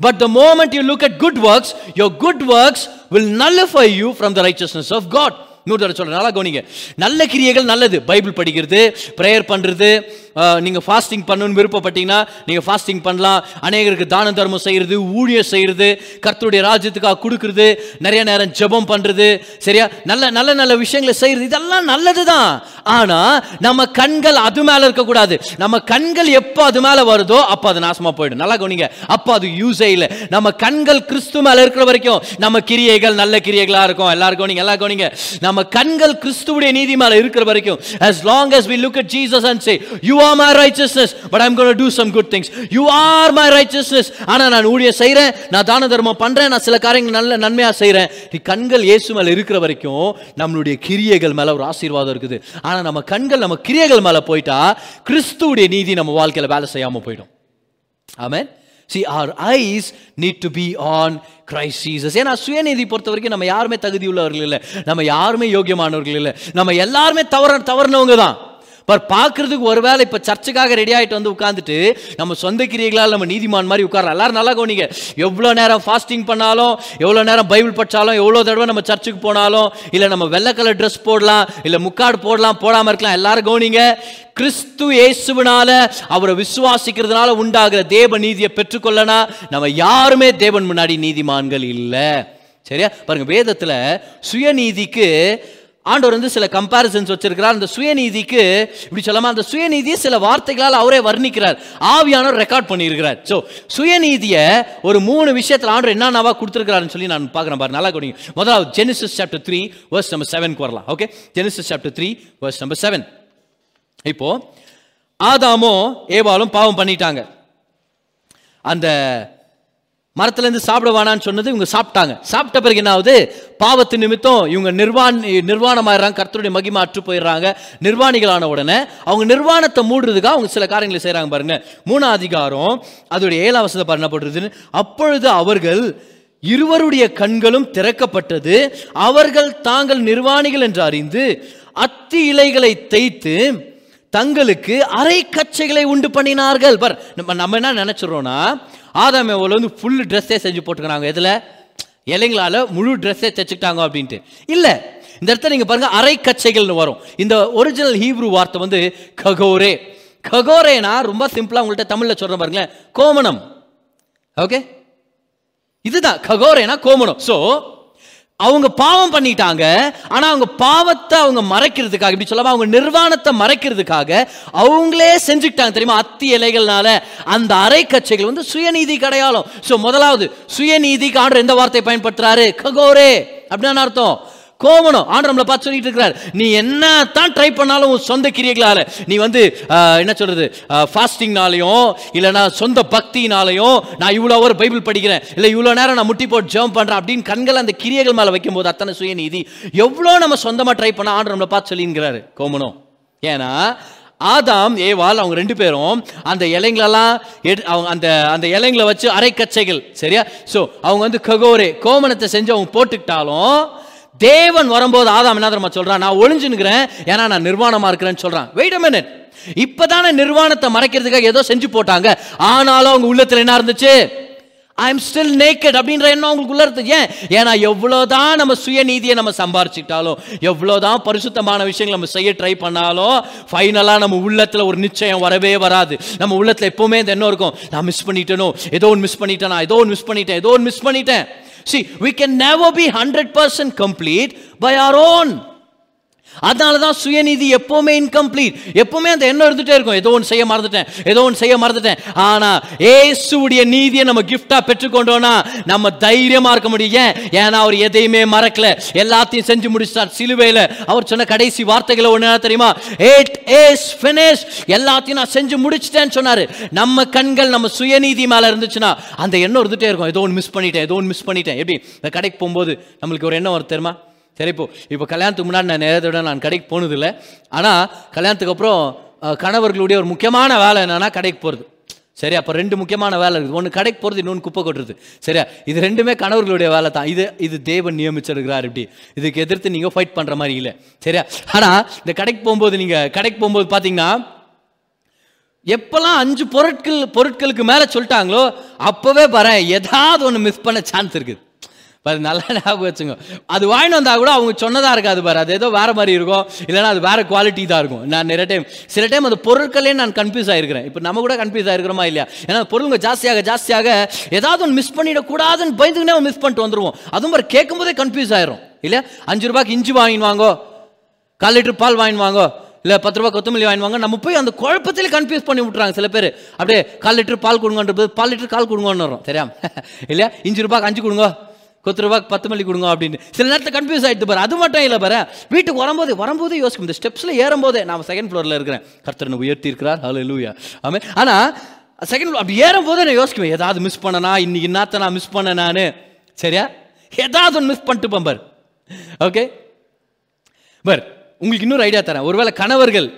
but the moment you look at good works your good works will nullify you from the righteousness of God இன்னொரு தடவை சொல்கிறேன் நல்லா கவனிங்க நல்ல கிரியைகள் நல்லது Bible படிக்கிறது prayer பண்ணுறது நீங்கள் நீங்க ஃபாஸ்டிங் பண்ணணும்னு விருப்பப்பட்டீங்கன்னா நீங்கள் ஃபாஸ்டிங் பண்ணலாம். அநேகருக்கு தான தர்மம் செய்யறது ஊழியம் செய்யறது கர்த்தருடைய ராஜ்யத்துக்காக கொடுக்குறது நிறைய நேரம் ஜெபம் பண்ணுறது சரியா? நல்ல நல்ல நல்ல விஷயங்களை செய்யறது இதெல்லாம் நல்லது தான் ஆனால் நம்ம கண்கள் அது மேலே இருக்கக்கூடாது. நம்ம கண்கள் எப்போ அது மேலே வருதோ அப்போ அது நாசமா போயிடும். நல்லா கவனிங்க. அப்போ அது யூஸே இல்லை. நம்ம கண்கள் கிறிஸ்து மேல இருக்கிற வரைக்கும் நம்ம கிரியைகள் நல்ல கிரியைகளாக இருக்கும். எல்லாருக்கும் நீங்கள் எல்லா கவனிங்க. நம்ம கண்கள் கிறிஸ்துவுடைய நீதி மேலே இருக்கிற வரைக்கும் as long as we look at Jesus and say you are my righteousness but I'm going to do some good things. You are my righteousness. ஆனா நான் ஊழிய செய்யறேன் நான் தான தர்மம் பண்றேன் நான் சில காரியங்கள் நல்ல நன்மையா செய்றேன். நீ கண்கள் இயேசு மேல இருக்கிற வரைக்கும் நம்மளுடைய கிரியைகள் மேல ஒரு ஆசீர்வாதம் இருக்குது. ஆனா நம்ம கண்கள் நம்ம கிரியைகள் மேல போயிட்டா கிறிஸ்துவுடைய நீதி நம்ம வாழ்க்கையில வேலை செய்யாம போயிடும். Amen see our eyes need to be on Christ Jesus ஏன்னா சுயநீதி பொறுத்த வரைக்கும் நம்ம யாருமே தகுதி உள்ளவர்கள் இல்லை. நம்ம யாருமே யோகியமானவர்கள் இல்லை. நம்ம எல்லாருமே தவற தவறுனவங்க தான். பர் பார்க்கறதுக்கு ஒருவேளை இப்போ சர்ச்சுக்காக ரெடி ஆகிட்டு வந்து உட்காந்துட்டு நம்ம சொந்த கிரியைகளால் நம்ம நீதிமான் மாதிரி உட்காரலாம் எல்லாரும் நல்லா கவனிங்க. எவ்வளோ நேரம் ஃபாஸ்டிங் பண்ணாலும் எவ்வளோ நேரம் பைபிள் படிச்சாலும் எவ்வளோ தடவை நம்ம சர்ச்சுக்கு போனாலும் இல்லை நம்ம வெள்ளை கலர் ட்ரெஸ் போடலாம் இல்லை முக்காடு போடலாம் போடாமல் இருக்கலாம். எல்லாரும் கவனிங்க. கிறிஸ்து இயேசுவினால அவரை விசுவாசிக்கிறதுனால உண்டாகிற தேவ நீதியை பெற்றுக்கொள்ளனா நம்ம யாருமே தேவன் முன்னாடி நீதிமான்கள் இல்லை. சரியா? பாருங்க வேதத்தில் சுயநீதிக்கு ஆண்டவர் வந்து சில கம்பாரிசன்ஸ் வச்சிருக்கிறார். அந்த சுயநீதிக்கு இப்படி சொல்லாம அந்த சுயநீதியை சில வார்த்தைகளால் அவரே வர்ணிக்கிறார். ஆவியானவர் ரெக்கார்ட் பண்ணியிருக்கிறார். ஸோ சுயநீதியை ஒரு மூணு விஷயத்தில் ஆண்டவர் என்னென்னவா கொடுத்துருக்கிறாருன்னு சொல்லி நான் பார்க்குறேன் பாரு நல்லா கொடுங்க முதலாவது Genesis chapter three verse number செவன்க்கு வரலாம். Okay Genesis chapter three verse number seven இப்போ ஆதாமோ ஏவாளும் பாவம் பண்ணிட்டாங்க. அந்த மரத்துலேருந்து சாப்பிட வேணான்னு சொன்னது இவங்க சாப்பிட்டாங்க. சாப்பிட்ட பிறகு என்ன ஆகுது? பாவத்து நிமித்தம் இவங்க நிர்வாண நிர்வாணமாயிடுறாங்க கர்த்தருடைய மகிமை அற்று போயிடுறாங்க. நிர்வாணிகளான உடனே அவங்க நிர்வாணத்தை மூடுறதுக்காக அவங்க சில காரியங்களை செய்கிறாங்க பாருங்க. மூணாம் அதிகாரம் அதோடைய ஏழாம் வசதி பாரு போடுறதுன்னு அப்பொழுது அவர்கள் இருவருடைய கண்களும் திறக்கப்பட்டது. அவர்கள் தாங்கள் நிர்வாணிகள் என்று அறிந்து அத்தி இலைகளை தேய்த்து தங்களுக்கு அரை கச்சைகளை உண்டு பண்ணினார்கள். பார் நம்ம நம்ம என்ன நினைச்சிடறோம்னா ஆதாம் எவ்வளோ வந்து ஃபுல் ட்ரெஸ்ஸே செஞ்சு போட்டுக்கிறாங்க. இதில் இலைங்களால் முழு ட்ரெஸ்ஸே தைச்சுக்கிட்டாங்க அப்படின்ட்டு. இல்லை இந்த இடத்துல நீங்கள் பாருங்கள் அரை கச்சைகள்னு வரும். இந்த ஒரிஜினல் ஹீப்ரு வார்த்தை வந்து ககோரே. ககோரேனா ரொம்ப சிம்பிளாக உங்கள்கிட்ட தமிழில் சொல்கிறேன் பாருங்களேன். கோமணம். ஓகே இதுதான் ககோரேனா கோமணம். ஸோ அவங்க பாவம் பண்ணிட்டாங்க. ஆனா அவங்க பாவத்தை அவங்க மறைக்கிறதுக்காக இப்படி சொல்லாம அவங்க நிர்வாணத்தை மறைக்கிறதுக்காக அவங்களே செஞ்சுக்கிட்டாங்க தெரியுமா? அத்தி இலைகள்னால. அந்த அரை கச்சைகள் வந்து சுயநீதி கடையாளம். ஸோ முதலாவது சுயநீதிக்கு ஆண்டர் எந்த வார்த்தையை பயன்படுத்துறாரு? ககோரே. அப்படின்னு அர்த்தம்? கோவணும். ஆண்டு நம்மளை பார்த்து சொல்லிட்டு இருக்கிறார். நீ என்ன தான் ட்ரை பண்ணாலும் உன் சொந்த கிரியைகளால் நீ வந்து என்ன சொல்கிறது ஃபாஸ்டிங்னாலையும் இல்லைனா சொந்த பக்தினாலையும் நான் இவ்வளோ ஒரு பைபிள் படிக்கிறேன் இல்லை இவ்வளோ நேரம் நான் முட்டி போட்டு ஜெபம் பண்ணுறேன் அப்படின்னு கண்கள் அந்த கிரியைகள் மேலே வைக்கும்போது அத்தனை சுயநீதி எவ்வளோ நம்ம சொந்தமாக ட்ரை பண்ண ஆண்டு நம்மளை பார்த்து சொல்லிங்கிறாரு. கோமணம் ஏன்னா ஆதாம் ஏவால் அவங்க ரெண்டு பேரும் அந்த இலைங்களெல்லாம் எடு அவங்க அந்த அந்த இலைங்களை வச்சு அரைக்கச்சைகள் சரியா? ஸோ அவங்க வந்து ககோரே கோமணத்தை செஞ்சு அவங்க போட்டுக்கிட்டாலும் தேவன் வரும்போது ஆதாம் என்ன தெரியுமா சொல்றான்? நான் ஒளிஞ்சுனுக்கிறேன் ஏன்னா நான் நிர்வாணமா இருக்கிறேன்னு சொல்றான். வெயிட் மினிட் இப்போ தானே நிர்வாணத்தை மறைக்கிறதுக்காக ஏதோ செஞ்சு போட்டாங்க. ஆனாலும் அவங்க உள்ளத்துல என்ன இருந்துச்சு? ஐ எம் ஸ்டில் நேக்கட் அப்படின்ற எண்ணம் அவங்களுக்குள்ள இருக்கு ஏன்? ஏன்னா எவ்வளோதான் நம்ம சுயநீதியை நம்ம சம்பாரிச்சுக்கிட்டாலும் எவ்வளோதான் பரிசுத்தமான விஷயங்கள் நம்ம செய்ய ட்ரை பண்ணாலும் ஃபைனலாக நம்ம உள்ளத்தில் ஒரு நிச்சயம் வரவே வராது. நம்ம உள்ளத்தில் எப்போவுமே இந்த எண்ணம் இருக்கும். நான் மிஸ் பண்ணிட்டேனோ ஏதோ ஒன்று மிஸ் பண்ணிட்டேனா ஏதோ ஒன்று மிஸ் பண்ணிட்டேன் ஏதோ ஒன்று மிஸ் பண்ணிட்டேன். See, we can never be 100% complete by our own அதனால தான் சுயநீதி எப்போவுமே இன்கம்ப்ளீட் எப்போவுமே அந்த எண்ணம் இருந்துட்டே இருக்கும். ஏதோ ஒன்று செய்ய மறந்துட்டேன். ஏதோ ஒன்று செய்ய மறந்துட்டேன். ஆனா ஏசுவுடைய நீதியை நம்ம கிஃப்டாக பெற்றுக்கொண்டோன்னா நம்ம தைரியமா இருக்க முடியும். ஏன்? ஏன்னா அவர் எதையுமே மறக்கல. எல்லாத்தையும் செஞ்சு முடிச்சிட்டார். சிலுவையில் அவர் சொன்ன கடைசி வார்த்தைகளை ஒன்று என்ன தெரியுமா? எயிட் ஏஸ் ஃபினிஷ் எல்லாத்தையும் நான் செஞ்சு முடிச்சிட்டேன்னு சொன்னாரு. நம்ம கண்கள் நம்ம சுயநீதி மேல இருந்துச்சுன்னா அந்த எண்ணம் இருந்துட்டே இருக்கும். ஏதோ ஒன்று மிஸ் பண்ணிட்டேன் ஏதோ ஒன்று மிஸ் பண்ணிட்டேன். எப்படி? இந்த கடைக்கு போகும்போது நம்மளுக்கு ஒரு எண்ணம் வரும் தெரியுமா? சரி இப்போ இப்போ கல்யாணத்துக்கு முன்னாடி நான் நிறைய தடவை நான் கடைக்கு போனதில்லை. ஆனால் கல்யாணத்துக்கு அப்புறம் கணவர்களுடைய ஒரு முக்கியமான வேலை என்னன்னா கடைக்கு போகிறது சரி அப்போ ரெண்டு முக்கியமான வேலை இருக்குது. ஒன்று கடைக்கு போகிறது இன்னொன்று குப்பை கொட்டுறது. சரியா? இது ரெண்டுமே கணவர்களுடைய வேலை தான். இது இது தேவன் நியமிச்சிருக்கிறார் இப்படி. இதுக்கு எதிர்த்து நீங்கள் ஃபைட் பண்ணுற மாதிரி இல்லை. சரியா? ஆனால் இந்த கடைக்கு போகும்போது நீங்கள் கடைக்கு போகும்போது பார்த்தீங்கன்னா எப்போல்லாம் அஞ்சு பொருட்கள் பொருட்களுக்கு மேலே சொல்லிட்டாங்களோ அப்போவே வரேன் ஏதாவது ஒன்று மிஸ் பண்ண சான்ஸ் இருக்குது. பாரு நல்லா ஞாபகம் வச்சுங்க. அது வாங்கிட்டு வந்தால் கூட அவங்க சொன்னதாக இருக்காது பாரு. அது ஏதோ வேற மாதிரி இருக்கும். இல்லைன்னா அது வேறு குவாலிட்டி தான் இருக்கும். நான் நிறைய டைம் சில டைம் அந்த பொருட்களே நான் கன்ஃபியூஸ் ஆகிருக்கிறேன் இப்போ நம்ம கூட கன்ஃபியூஸ் ஆகிருக்கிறோமா இல்லையா? ஏன்னா பொருளுங்க ஜாஸ்தியாக ஜாஸ்தியாக ஏதாவது ஒன்று மிஸ் பண்ணிடக்கூடாதுன்னு பயந்துக்கினே மிஸ் பண்ணிட்டு வந்துடுவோம் அதுவும் பாரு கேட்கும்போதே கன்ஃபியூஸ் ஆயிரும். இல்லையா? அஞ்சு ரூபாய்க்கு இஞ்சி வாங்கிடுவாங்கோ கால் லிட்டர் பால் வாங்கிடுவாங்கோ இல்லை பத்து ரூபா கொத்தமல்லி வாங்குவாங்க நம்ம போய் அந்த குழப்பத்திலே கன்ஃபியூஸ் பண்ணி விட்றாங்க சில பேர். அப்படியே கால் லிட்டர் பால் கொடுங்கன்றது பால் லிட்டர் கால் கொடுங்கன்னு வரும் சரியா [laughs] இல்லையா? இஞ்சி ரூபாய்க்கு அஞ்சு கொடுங்க. கொத்து ரூபாய்க்கு பத்து மல்லி கொடுங்க அப்படின்னு. சில நேரத்தில் கன்ஃபியூஸ் ஆகிட்டு பாரு. அது மட்டும் இல்லை பாரு. வீட்டுக்கு வரும்போது வரும்போது யோசிக்கும். இந்த ஸ்டெப்ஸில் ஏறும்போதே நான் செகண்ட் ஃப்ளோரில் இருக்கிறேன். கர்த்தரனை உயர்த்தி இருக்கிறார் ஹலோ லூயா ஆமே ஆனால் செகண்ட் அப்படி ஏறும்போதே நான் யோசிக்குவேன். ஏதாவது மிஸ் பண்ணனா இன்னைக்கு என்னத்த நான் மிஸ் பண்ண நான் சரியா? ஏதாவது ஒன்று மிஸ் பண்ணிட்டு பம்பர் ஓகே பர் உங்களுக்கு இன்னொரு ஐடியா தரேன். ஒருவேளை கணவர்கள்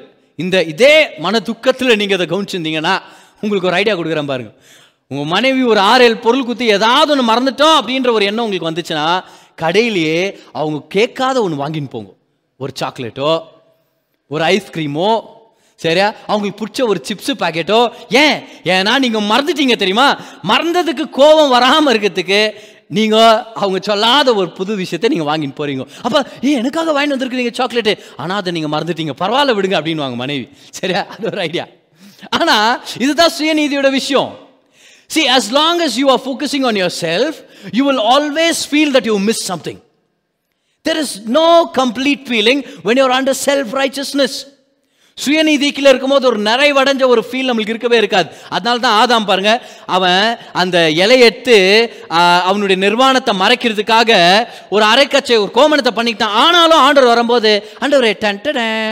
இந்த இதே மன துக்கத்தில் நீங்கள் அதை கவனிச்சிருந்தீங்கன்னா உங்களுக்கு ஒரு ஐடியா கொடுக்குறேன் பாருங்கள் உங்கள் மனைவி ஒரு ஆறு ஏழு பொருள் குத்தி ஏதாவது ஒன்று மறந்துட்டோம் அப்படின்ற ஒரு எண்ணம் உங்களுக்கு வந்துச்சுன்னா கடையிலேயே அவங்க கேட்காத ஒன்று வாங்கின்னு போங்க. ஒரு சாக்லேட்டோ ஒரு ஐஸ்கிரீமோ சரியா? அவங்களுக்கு பிடிச்ச ஒரு சிப்ஸ் பாக்கெட்டோ ஏன்? ஏன்னா நீங்கள் மறந்துட்டீங்க தெரியுமா? மறந்ததுக்கு கோபம் வராமல் இருக்கிறதுக்கு நீங்கள் அவங்க சொல்லாத ஒரு புது விஷயத்தை நீங்கள் வாங்கிட்டு போறீங்க. அப்போ ஏ எனக்காக வாங்கிட்டு வந்திருக்கீங்க சாக்லேட்டு ஆனால் அதை நீங்கள் மறந்துட்டீங்க. பரவாயில்ல விடுங்க அப்படின்னு வாங்க மனைவி. சரியா? அது ஒரு ஐடியா ஆனால் இதுதான் சுயநீதியோட விஷயம். See, as long as you are focusing on yourself, you will always feel that you missed something. There is no complete feeling when you're under self righteousness. சுயநீதிக்குள்ள இருக்கும்போது ஒரு நிறைவடைஞ்ச ஒரு ஃபீல் நம்மளுக்கு இருக்கவே இருக்காது. அதனால தான் ஆதாம் பாருங்க அவன் அந்த இலையை எடுத்து அவனுடைய நிர்வாணத்தை மறைக்கிறதுக்காக ஒரு அரைக்கச்சை ஒரு கோமணத்தை பண்ணிக்கிட்டான். ஆனாலும் ஆண்டவர் வரும்போது ஆண்டவர் டன்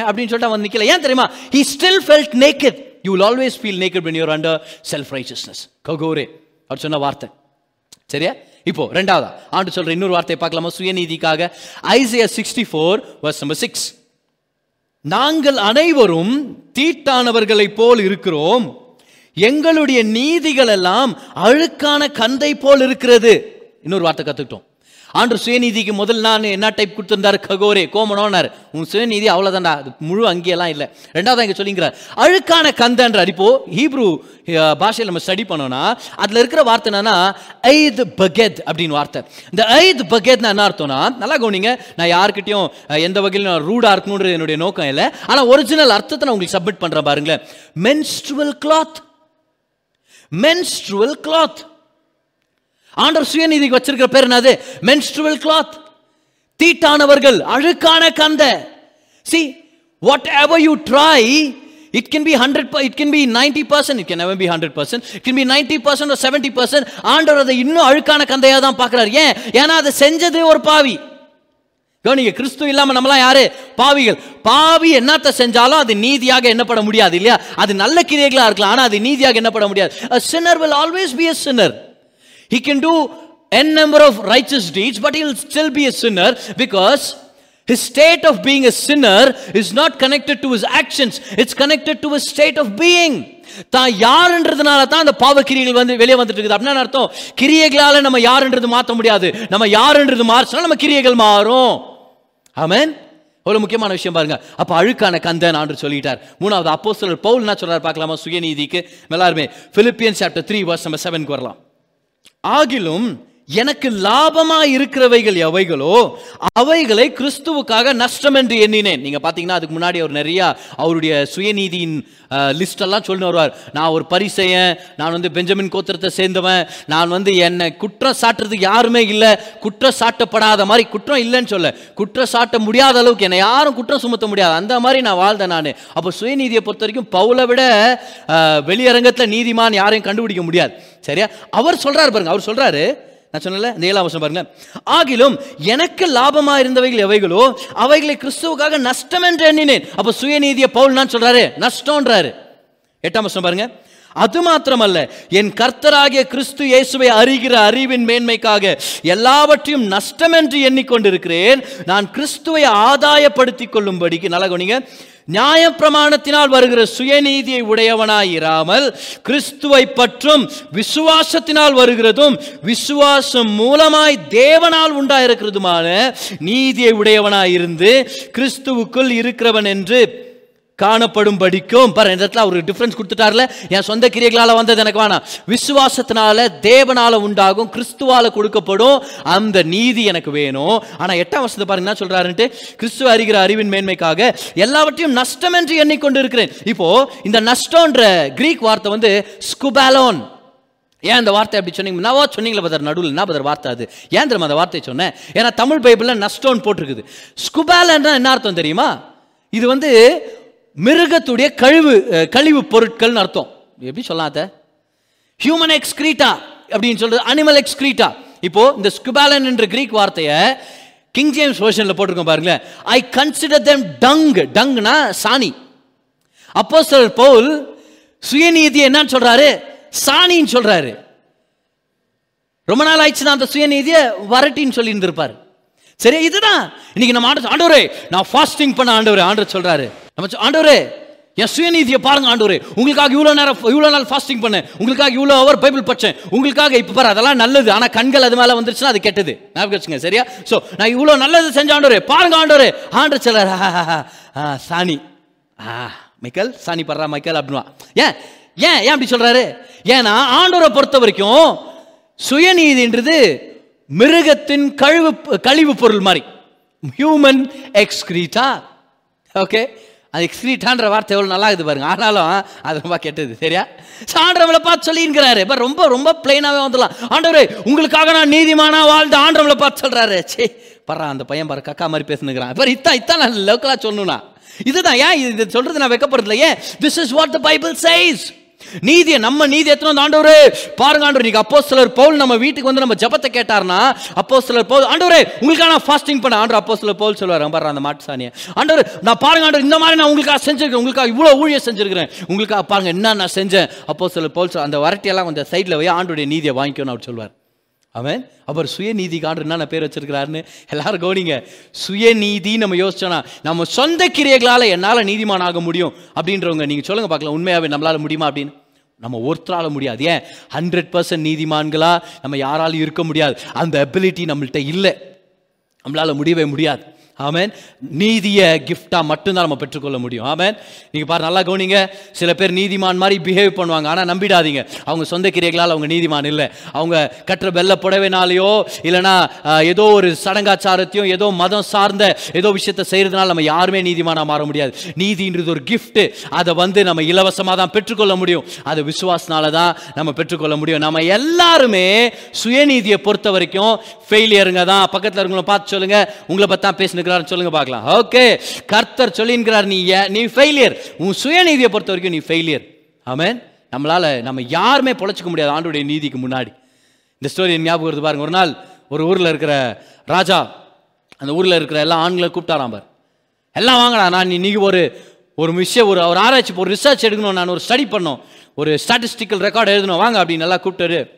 அப்படின்னு சொல்லிட்டு அவன் நிக்கல. ஏன் தெரியுமா? He still felt naked you will always feel naked when you're under self righteousness ககோரே அவர் சொன்ன வார்த்தை. சரியா? இப்போ ரெண்டாவதா? ஆண்டு சொல்ற இன்னொரு வார்த்தையை பார்க்கலாமா? சுயநீதிக்காக. Isaiah sixty four verse number six நாங்கள் அனைவரும் தீட்டானவர்களைப் போல் இருக்கிறோம். எங்களுடைய நீதிகள் எல்லாம் அழுக்கான கந்தை போல் இருக்கிறது. இன்னொரு வார்த்தை கத்துக்கிட்டோம். ஆண்டு சுயநீதிக்கு முதல் நான் என்ன டைப் கொடுத்துருந்தார்? ககோரே கோமனோனார். உன் சுயநீதி அவ்வளோதான்டா அது முழு அங்கேயெல்லாம் இல்லை. ரெண்டாவது இங்கே சொல்லிங்கிறார். அழுக்கான கந்தன்றார் இப்போ ஹீப்ரூ பாஷையில் நம்ம ஸ்டடி பண்ணோம்னா அதில் இருக்கிற வார்த்தை என்னன்னா ஐத் பகேத் அப்படின்னு வார்த்தை. இந்த ஐத் பகெத்னா என்ன அர்த்தம்னா நல்லா கவனிங்க. நான் யாருக்கிட்டையும் எந்த வகையிலும் நான் ரூடாக இருக்கணுன்றது என்னுடைய நோக்கம் இல்லை. ஆனால் ஒரிஜினல் அர்த்தத்தை நான் உங்களுக்கு சப்மிட் பண்ணுறேன் பாருங்களேன். மென்ஸ்ட்ருவல் கிளாத் மென்ஸ்ட்ருவல் கிளாத் ஆண்டவர் சுயநீதிக்கு வச்சிருக்கிற பேர் என்னது? மென்ஸ்ட்ருவல் கிளாத் தீட்டானவர்கள் அழுக்கான கந்த. See whatever you try it can be hundred it can be ninety percent it can never be hundred percent it can be ninety percent seventy percent ஆண்டவர் அதை இன்னும் அழுக்கான கந்தையாக தான் பார்க்குறாரு. ஏன்? ஏன்னா அதை செஞ்சது ஒரு பாவி. கவனிங்க கிறிஸ்து இல்லாம நம்மலாம் யாரு? பாவிகள். பாவி என்னத்த செஞ்சாலும் அது நீதியாக என்னப்பட முடியாது இல்லையா? அது நல்ல கிரியைகளா இருக்கலாம் ஆனா அது நீதியாக என்னப்பட முடியாது. Sinner will always be a sinner he can do n number of righteous deeds but he'll still be a sinner because his state of being a sinner is not connected to his actions. It's connected to his state of being. தான் யாருன்றதுனால தான் அந்த பாவ கிரியைகள் வந்து வெளியே வந்துட்டு இருக்குது. அப்படின்னா அர்த்தம்? கிரியைகளால நம்ம யாருன்றது மாற்ற முடியாது. நம்ம யாருன்றது மாறிச்சுனா நம்ம கிரியைகள் மாறும். ஆமேன் ஒரு முக்கியமான விஷயம் பாருங்க. அப்ப அழுக்கான கந்தன் ஆண்டு சொல்லிட்டார். மூணாவது அப்போஸ்தலர் பவுல் என்ன சொல்றாரு? பார்க்கலாமா? சுயநீதிக்கு. எல்லாருமே பிலிப்பியன் சாப்டர் த்ரீ வர்ஸ் நம்ம செவனுக்கு வரலாம். ஆகிலும் எனக்கு லாபமா இருக்கிறவைகள் எவைகளோ அவைகளை கிறிஸ்துவுக்காக நஷ்டம் என்று எண்ணினேன். நீங்க பாத்தீங்கன்னா அதுக்கு முன்னாடி அவர் நிறைய அவருடைய சுயநீதியின் லிஸ்ட் எல்லாம் சொல்லி வருவார். நான் ஒரு பரிசையன் நான் வந்து பெஞ்சமின் கோத்திரத்தை சேர்ந்தவன் நான் வந்து என்னை குற்றம் சாட்டுறதுக்கு யாருமே இல்லை குற்றம் சாட்டப்படாத மாதிரி குற்றம் இல்லைன்னு சொல்ல குற்றம் சாட்ட முடியாத அளவுக்கு என்னை யாரும் குற்றம் சுமத்த முடியாது. அந்த மாதிரி நான் வாழ்ந்தேன் நான். அப்போ சுயநீதியை பொறுத்த வரைக்கும் பவுலை விட வெளியரங்கத்தில் நீதிமான் யாரையும் கண்டுபிடிக்க முடியாது. சரியா? அவர் சொல்றாரு பாருங்க அவர் சொல்றாரு நான் சொன்னல இந்த ஏழாம் வருஷம் பாருங்க ஆகிலும் எனக்கு லாபமா இருந்தவைகள் எவைகளோ அவைகளை கிறிஸ்துவுக்காக நஷ்டம் என்று எண்ணினேன். அப்ப சுயநீதியை பவுல் நான் சொல்றாரு? நஷ்டம்ன்றாரு. எட்டாம் வருஷம் பாருங்க. அது மாத்திரமல்ல என் கர்த்தராகிய கிறிஸ்து இயேசுவை அறிகிற அறிவின் மேன்மைக்காக எல்லாவற்றையும் நஷ்டம் என்று எண்ணிக்கொண்டிருக்கிறேன். நான் கிறிஸ்துவை ஆதாயப்படுத்திக் கொள்ளும்படிக்கு நல்லா கவனிங்க. நியாயப்பிரமாணத்தினால் வருகிற சுயநீதியை உடையவனாயிராமல் கிறிஸ்துவை பற்றும் விசுவாசத்தினால் வருகிறதும் விசுவாசம் மூலமாய் தேவனால் உண்டாயிருக்கிறதுமான நீதியை உடையவனாயிருந்து கிறிஸ்துவுக்குள் இருக்கிறவன் என்று காணப்படும்படிக்கும். பாரு இந்த இடத்துல அவருக்கு டிஃப்ரென்ஸ் கொடுத்துட்டார்ல. என் சொந்த கிரியைகளால் வந்தது எனக்கு வேணாம். விசுவாசத்தினால தேவனால உண்டாகும் கிறிஸ்துவால கொடுக்கப்படும் அந்த நீதி எனக்கு வேணும். ஆனால் எட்டாம் வருஷத்தை பாருங்க என்ன சொல்றாருன்ட்டு? கிறிஸ்துவ அறிகிற அறிவின் மேன்மைக்காக எல்லாவற்றையும் நஷ்டம் என்று எண்ணிக்கொண்டு இருக்கிறேன் இப்போ இந்த நஷ்டம்ன்ற கிரீக் வார்த்தை வந்து ஸ்குபாலோன் ஏன் அந்த வார்த்தை அப்படி சொன்னீங்க? நவா சொன்னீங்களே பதர் நடுவில். என்ன பதர் வார்த்தை அது? ஏன் தெரியுமா அந்த வார்த்தையை சொன்னேன்? ஏன்னா தமிழ் பைபிளில் நஷ்டம்னு போட்டிருக்குது. ஸ்குபாலன்னா என்ன அர்த்தம் தெரியுமா? இது வந்து மிருகத்துடைய கழிவு கழிவு பொருட்கள்னு அர்த்தம். எப்படி சொல்லாத ஹியூமன் எக்ஸ்கிரீட்டா அப்படின்னு சொல்றது அனிமல் எக்ஸ்கிரீட்டா இப்போ இந்த ஸ்குபாலன் என்ற கிரீக் வார்த்தையை கிங் ஜேம்ஸ் வெர்ஷன்ல போட்டிருக்கோம் பாருங்களேன். ஐ கன்சிடர் தெம் டங் டங்னா சாணி. அப்போ பவுல் சுயநீதி என்னன்னு சொல்றாரு? சாணின்னு சொல்றாரு. ரொம்ப நாள் ஆயிடுச்சு அந்த சுயநீதியை வரட்டின்னு சொல்லி இருந்திருப்பாரு சரி இதுதான். இன்னைக்கு நம்ம ஆண்டு ஆண்டவரே நான் ஃபாஸ்டிங் பண்ண ஆண்டவர் ஆண்டவர் சொல்றாரு. நம்ம ஆண்டவரே என் சுயநீதியை பாருங்க ஆண்டவரே. உங்களுக்காக இவ்வளோ நேரம் இவ்வளோ நாள் ஃபாஸ்டிங் பண்ணேன். உங்களுக்காக இவ்வளோ அவர் பைபிள் படிச்சேன். உங்களுக்காக இப்போ பாரு அதெல்லாம் நல்லது. ஆனால் கண்கள் அது மேலே வந்துருச்சுன்னா அது கெட்டது. ஞாபகம் வச்சுங்க சரியா? ஸோ நான் இவ்வளோ நல்லது செஞ்ச ஆண்டவரே. பாருங்க ஆண்டவரே. ஆண்டவர் சிலர் சாணி. ஆ மைக்கேல் சாணி படுறா மைக்கேல் அப்படின்வா ஏன்? ஏன்? ஏன் அப்படி சொல்கிறாரு ஏன்னா ஆண்டவரை பொறுத்த வரைக்கும் சுயநீதின்றது மிருகத்தின் கழிவு கழிவு பொருள் மாதிரி. ஹியூமன் எக்ஸ்கிரீட்டா ஓகே அது எக்ஸ்கிரீட்டான்ற வார்த்தை எவ்வளோ நல்லா இருக்குது பாருங்க. ஆனாலும் அது ரொம்ப கெட்டது. சரியா? ஆண்டவங்களை பார்த்து சொல்லியிருக்கிறாரு. இப்போ ரொம்ப ரொம்ப பிளைனாகவே வந்துடலாம். ஆண்டவரே உங்களுக்காக நான் நீதிமானா வாழ்ந்த ஆண்டவங்களை பார்த்து சொல்கிறாரு சே பரா அந்த பையன் பாரு கக்கா மாதிரி பேசுனுக்கிறான். இப்போ இத்தான் இத்தான் நான் லோக்கலாக சொல்லணும்னா இதுதான் ஏன் இது சொல்றது நான் வைக்கப்படுறதுல ஏன்? This is what the Bible says நீதியை நம்ம நீதி எத்தனை ஆண்டவரே? பாருங்க ஆண்டவர் நீங்க அப்போ சிலர் பவுல் நம்ம வீட்டுக்கு வந்து நம்ம ஜபத்தை கேட்டார்னா அப்போ சிலர் பவுல் ஆண்டவரே உங்களுக்காக நான் ஃபாஸ்டிங் பண்ண ஆண்டவர் அப்போ சிலர் பவுல் சொல்லுவார் பாரு அந்த மாட்டு சாணியை. ஆண்டவர் நான் பாருங்க ஆண்டவர் இந்த மாதிரி நான் உங்களுக்காக செஞ்சிருக்கேன் உங்களுக்காக இவ்வளோ ஊழியம் செஞ்சிருக்கிறேன். உங்களுக்காக பாருங்க என்ன நான் செஞ்சேன்? அப்போ சிலர் பவுல் அந்த வரட்டியெல்லாம் கொஞ்சம் சைடில் போய் ஆண்டோடைய நீதியை வாங்கிக்கணும்னு அவர் சொல்லுவார். அவன் அவர் சுயநீதி காண்டு என்ன பேர் வச்சிருக்கிறாருன்னு எல்லாரும் கவனிங்க. சுயநீதி நம்ம யோசிச்சோன்னா நம்ம சொந்த கிரியைகளால் என்னால் நீதிமான் ஆக முடியும் அப்படின்றவங்க நீங்கள் சொல்லுங்க பார்க்கலாம் உண்மையாகவே நம்மளால் முடியுமா அப்படின்னு? நம்ம ஒருத்தரால் முடியாது. ஏன்? ஹண்ட்ரட் பர்சன்ட் நீதிமான்களாக நம்ம யாராலும் இருக்க முடியாது. அந்த அபிலிட்டி நம்மள்கிட்ட இல்லை. நம்மளால் முடியவே முடியாது. ஆமேன். நீதியை கிஃப்டாக மட்டும்தான் நம்ம பெற்றுக்கொள்ள முடியும். ஆமேன். நீங்கள் பாரு நல்லா கவனிங்க. சில பேர் நீதிமான் மாதிரி பிஹேவ் பண்ணுவாங்க. ஆனால் நம்பிடாதீங்க. அவங்க சொந்த கிரியைகளால் அவங்க நீதிமான் இல்லை. அவங்க கட்டுற வெள்ள புடவைனாலேயோ இல்லைனா ஏதோ ஒரு சடங்காச்சாரத்தையும் ஏதோ மதம் சார்ந்த ஏதோ விஷயத்தை செய்கிறதுனால நம்ம யாருமே நீதிமானாக மாற முடியாது. நீதின்றது ஒரு கிஃப்ட்டு அதை வந்து நம்ம இலவசமாக தான் பெற்றுக்கொள்ள முடியும். அது விசுவாசனால தான் நம்ம பெற்றுக்கொள்ள முடியும். நம்ம எல்லாருமே சுயநீதியை பொறுத்த வரைக்கும் ஃபெயிலியருங்க தான். பக்கத்தில் இருக்கவங்கள பார்த்து சொல்லுங்கள் உங்களை பற்றி தான் பேசினுக்கிறாருன்னு சொல்லுங்க பார்க்கலாம். ஓகே கர்த்தர் சொல்லின்கிறார் நீ ஏ- நீ ஃபெயிலியர் உன் சுயநீதியை பொறுத்த வரைக்கும் நீ ஃபெயிலியர் ஆமேன் நம்மளால நம்ம யாருமே பொழைச்சிக்க முடியாது ஆண்டுடைய நீதிக்கு முன்னாடி. இந்த ஸ்டோரி ஞாபகம் வருது பாருங்க. ஒரு நாள் ஒரு ஊரில் இருக்கிற ராஜா அந்த ஊரில் இருக்கிற எல்லா ஆண்களை கூப்பிட்டாராம் பார். எல்லாம் வாங்கடா நான் இன்னைக்கு ஒரு ஒரு விஷயம் ஒரு ஒரு ஆராய்ச்சி ஒரு ரிசர்ச் எடுக்கணும். நான் ஒரு ஸ்டடி பண்ணோம் ஒரு ஸ்டாட்டிஸ்டிக்கல் ரெக்கார்டு எழுதணும். வாங்க அப்படின்னு நல்லா கூப்பிட்டாரு.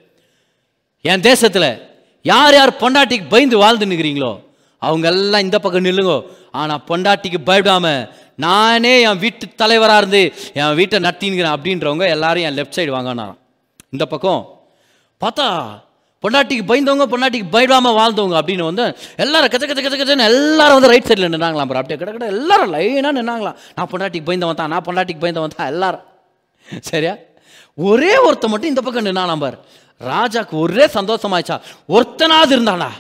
என் தேசத்தில் யார் யார் பொண்டாட்டிக்கு பயந்து வாழ்ந்து நிற்கிறீங்களோ அவங்க எல்லாம் இந்த பக்கம் நில்லுங்கோ. ஆனால் பொண்டாட்டிக்கு பயப்படாம நானே என் வீட்டு தலைவராக இருந்து என் வீட்டை நடத்தினுக்கிறேன் அப்படின்றவங்க எல்லாரும் என் லெஃப்ட் சைடு வாங்கினாராம். இந்த பக்கம். பார்த்தா பொண்டாட்டிக்கு பயந்தவங்க பொண்டாட்டிக்கு பயப்படாமல் வாழ்ந்தவங்க அப்படின்னு வந்து எல்லாரும் கச்ச கச்ச கச்ச கச்சன்னு எல்லாரும் வந்து ரைட் சைடில் நின்னாங்களாம் அப்புறம் அப்படியே கிட்ட கிட்ட எல்லாரும் லைனாக நின்னாங்களாம். நான் பொண்டாட்டிக்கு பயந்தவன் தான் நான் பொண்டாட்டிக்கு பயந்தவன் தான் எல்லாரும். சரியா? ஒரே ஒருத்த மட்டும் இந்த பக்கம் நின்னாலாம் பார். ராஜாக்கு ஒரே சந்தோஷமாயிச்சா ஒருத்தனாவது இருந்தானா?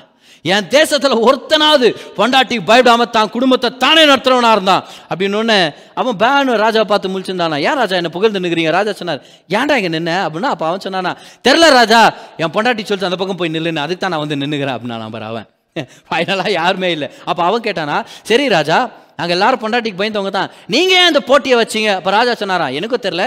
என் தேசத்தில் ஒருத்தனாவது பொண்டாட்டி பயப்படாம தான் குடும்பத்தை தானே நடத்துறவனா இருந்தான். அப்படின்னு ஒன்று அவன் பேனு ராஜா பார்த்து முழிச்சிருந்தானா? ஏன் ராஜா என்ன புகழ்ந்து நிற்கிறீங்க? ராஜா சொன்னார் ஏன்டா இங்கே நின்ன? அப்படின்னா அப்போ அவன் சொன்னானா தெரில ராஜா என் பொண்டாட்டி சொல்லிட்டு அந்த பக்கம் போய் நில்லுன்னு அதுக்கு தான் நான் வந்து நின்றுக்கிறேன் அப்படின்னா நம்பர் அவன். [laughs] ஃபைனலாக யாருமே இல்லை. அப்போ அவன் கேட்டானா சரி ராஜா நாங்கள் எல்லாரும் பொண்டாட்டிக்கு பயந்தவங்க தான். நீங்கள் ஏன் அந்த போட்டியை வச்சீங்க? அப்போ ராஜா சொன்னாரா எனக்கும் தெரில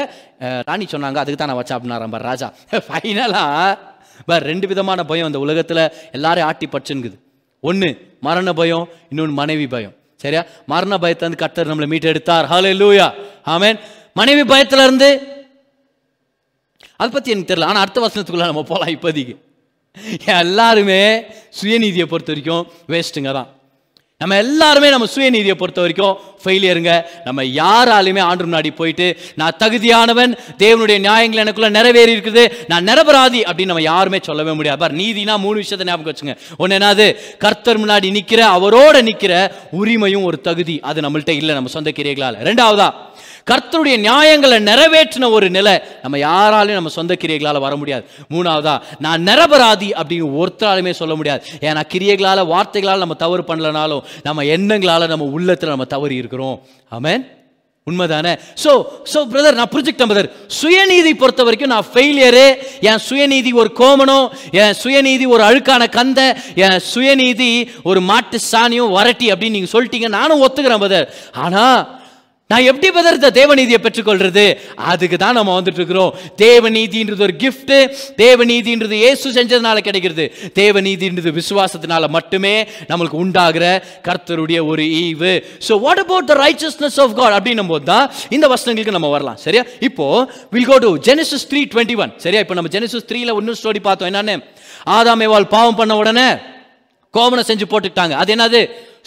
ராணி சொன்னாங்க அதுக்கு தான் நான் வச்சேன். அப்படின்னாராம் ராஜா. [laughs] ஃபைனலாக வேற ரெண்டு விதமான பயம் அந்த உலகத்தில் எல்லாரையும் ஆட்டி பச்சுங்குது ஒன்று மரண பயம் இன்னொன்று மனைவி பயம். சரியா? மரண பயத்தை வந்து கர்த்தர் நம்மளை மீட்டெடுத்தார். ஹலே லூயா ஆமேன் மனைவி பயத்துல இருந்து அதை பற்றி எனக்கு தெரியல. ஆனால் அடுத்த வசனத்துக்குள்ள நம்ம போகலாம் இப்போதைக்கு. எல்லாருமே சுயநீதியை பொறுத்த வரைக்கும் வேஸ்ட்டுங்க தான். நம்ம எல்லாருமே நம்ம சுயநீதியை பொறுத்த வரைக்கும் ஃபெயிலியருங்க நம்ம யாராலையுமே ஆண்டு முன்னாடி போயிட்டு நான் தகுதியானவன் தேவனுடைய நியாயங்கள் எனக்குள்ள நிறைவேறி இருக்குது நான் நிரபராதி அப்படின்னு நம்ம யாருமே சொல்லவே முடியாது. பார் நீதினா மூணு விஷயத்தை ஞாபகம் வச்சுங்க. ஒன்று என்னது? கர்த்தர் முன்னாடி நிற்கிற அவரோட நிற்கிற உரிமையும் ஒரு தகுதி. அது நம்மள்ட்ட இல்லை நம்ம சொந்த கிரியைகளால் ரெண்டாவதா கர்த்தருடைய நியாயங்களை நிறைவேற்றின ஒரு நிலை. நம்ம யாராலையும் நம்ம சொந்த கிரியைகளால் வர முடியாது. மூணாவதா நான் நிரபராதி அப்படின்னு ஒருத்தராலுமே சொல்ல முடியாது. ஏன்னா கிரியைகளால் வார்த்தைகளால் நம்ம தவறு பண்ணலனாலும் நம்ம எண்ணங்களால் நம்ம உள்ளத்தில் நம்ம தவறி இருக்கிறோம். ஆமேன்? உண்மைதானே? ஸோ ஸோ பிரதர் நான் புரிஞ்சுக்கிட்டேன் பிரதர் சுயநீதி பொறுத்த வரைக்கும் நான் ஃபெயிலியரு என் சுயநீதி ஒரு கோமனம் என் சுயநீதி ஒரு அழுக்கான கந்த. என் சுயநீதி ஒரு மாட்டு சாணியும் வரட்டி அப்படின்னு நீங்கள் சொல்லிட்டீங்க நானும் ஒத்துக்கிறேன் பிரதர் ஆனால் நான் எப்படி பதர் தேவநீதியை பெற்றுக்கொள்றது? அதுக்கு தான் நம்ம வந்துட்டு இருக்கிறோம் தேவநீதின்றது ஒரு கிஃப்ட் தேவநீதின்றது இயேசு செஞ்சதுனால கிடைக்கிறது. தேவநீதின்றது விசுவாசத்தினால மட்டுமே நம்மளுக்கு உண்டாகிற கர்த்தருடைய ஒரு ஈவு. So what about the righteousness of God அப்படின்னும் போது தான் இந்த வசனங்களுக்கு நம்ம வரலாம். சரியா? இப்போ will go to Genesis three twenty one சரியா? இப்போ நம்ம ஜெனசிஸ் த்ரீல இன்னும் ஸ்டோரி பார்த்தோம். என்னன்னு? ஆதாமேவால் பாவம் பண்ண உடனே கோமனம் செஞ்சு போட்டுட்டாங்க அது என்னது?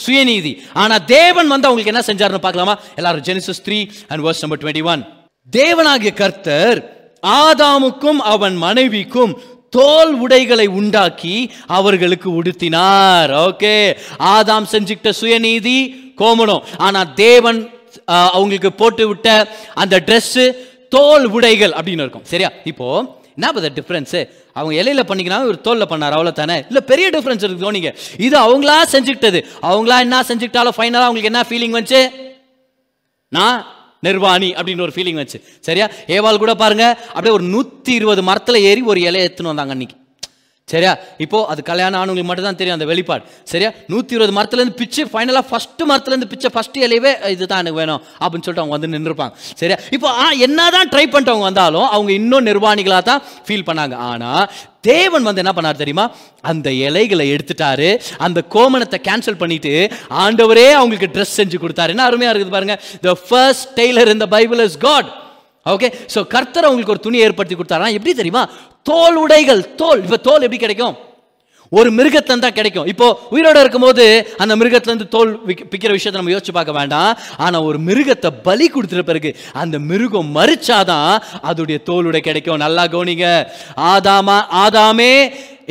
சுயநீதி. ஆனா தேவன் வந்து அவங்களுக்கு என்ன செஞ்சாருன்னு பார்க்கலாமா? எல்லாரும் Genesis three and verse number twenty one தேவனாகிய கர்த்தர் ஆதாமுக்கும் அவன் மனைவிக்கும் தோல் உடைகளை உண்டாக்கி அவர்களுக்கு உடுத்தினார். ஓகே. ஆதாம் செஞ்சுக்கிட்ட சுயநீதி கோமணம் ஆனா தேவன் அவங்களுக்கு போட்டு விட்ட அந்த ட்ரெஸ்ஸு தோல் உடைகள் அப்படின்னு இருக்கும். சரியா? இப்போ என்ன பத டிஃப்ரென்ஸு அவங்க இலையில பண்ணிக்கிறாங்க ஒரு தோல்ல பண்ணார் அவ்வளோ தானே இல்லை பெரிய டிஃப்ரென்ஸ் இருக்கு தோனிங்க இது அவங்களா செஞ்சுக்கிட்டது. அவங்களா என்ன செஞ்சுக்கிட்டாலும் ஃபைனலாக அவங்களுக்கு என்ன ஃபீலிங் வந்துச்சு? நான் நிர்வாணி அப்படின்னு ஒரு ஃபீலிங் வந்துச்சு. சரியா? ஏவாள் கூட பாருங்க அப்படியே ஒரு நூற்றி இருபது மரத்தில் ஏறி ஒரு இலையை எடுத்துன்னு வந்தாங்க அன்னைக்கு. சரியா? இப்போ அது கல்யாணம் ஆனவங்களுக்கு மட்டும் தான் தெரியும் அந்த வெளிப்பாடு. சரியா? நூற்றி இருபது மரத்துலேருந்து பிச்சு ஃபைனலாக ஃபஸ்ட்டு மரத்துலேருந்து பிச்சை ஃபஸ்ட் இலையவே இதுதான் எனக்கு வேணும் அப்படின்னு சொல்லிட்டு அவங்க வந்து நின்றுப்பாங்க. சரியா? இப்போ ஆ என்னதான் ட்ரை பண்ணிட்டவங்க வந்தாலும் அவங்க இன்னும் நிர்வாணிகளாக தான் ஃபீல் பண்ணாங்க. ஆனால் தேவன் வந்து என்ன பண்ணார் தெரியுமா? அந்த இலைகளை எடுத்துட்டாரு. அந்த கோமணத்தை கேன்சல் பண்ணிட்டு ஆண்டவரே அவங்களுக்கு ட்ரெஸ் செஞ்சு கொடுத்தாரு. என்ன அருமையாக இருக்குது பாருங்க. த ஃபர்ஸ்ட் டெய்லர் இந்த Bible is God okay so கர்த்தர் அவங்களுக்கு ஒரு துணி ஏற்படுத்தி கொடுத்தாரா? எப்படி தெரியுமா? தோல் உடைகள் தோல். இப்போ தோல் எப்படி கிடைக்கும்? ஒரு மிருகத்துல தான் கிடைக்கும். இப்போ உயிரோட இருக்கும்போது அந்த மிருகத்துலேருந்து தோல் பிக்கிற விஷயத்தை நம்ம யோசிச்சு பார்க்க வேண்டாம். ஆனால் ஒரு மிருகத்தை பலி கொடுத்துட்ட பிறகு அந்த மிருகம் மறிச்சாதான் அதோடைய தோலுடை கிடைக்கும். நல்லா கவனிங்க. ஆதாமா ஆதாமே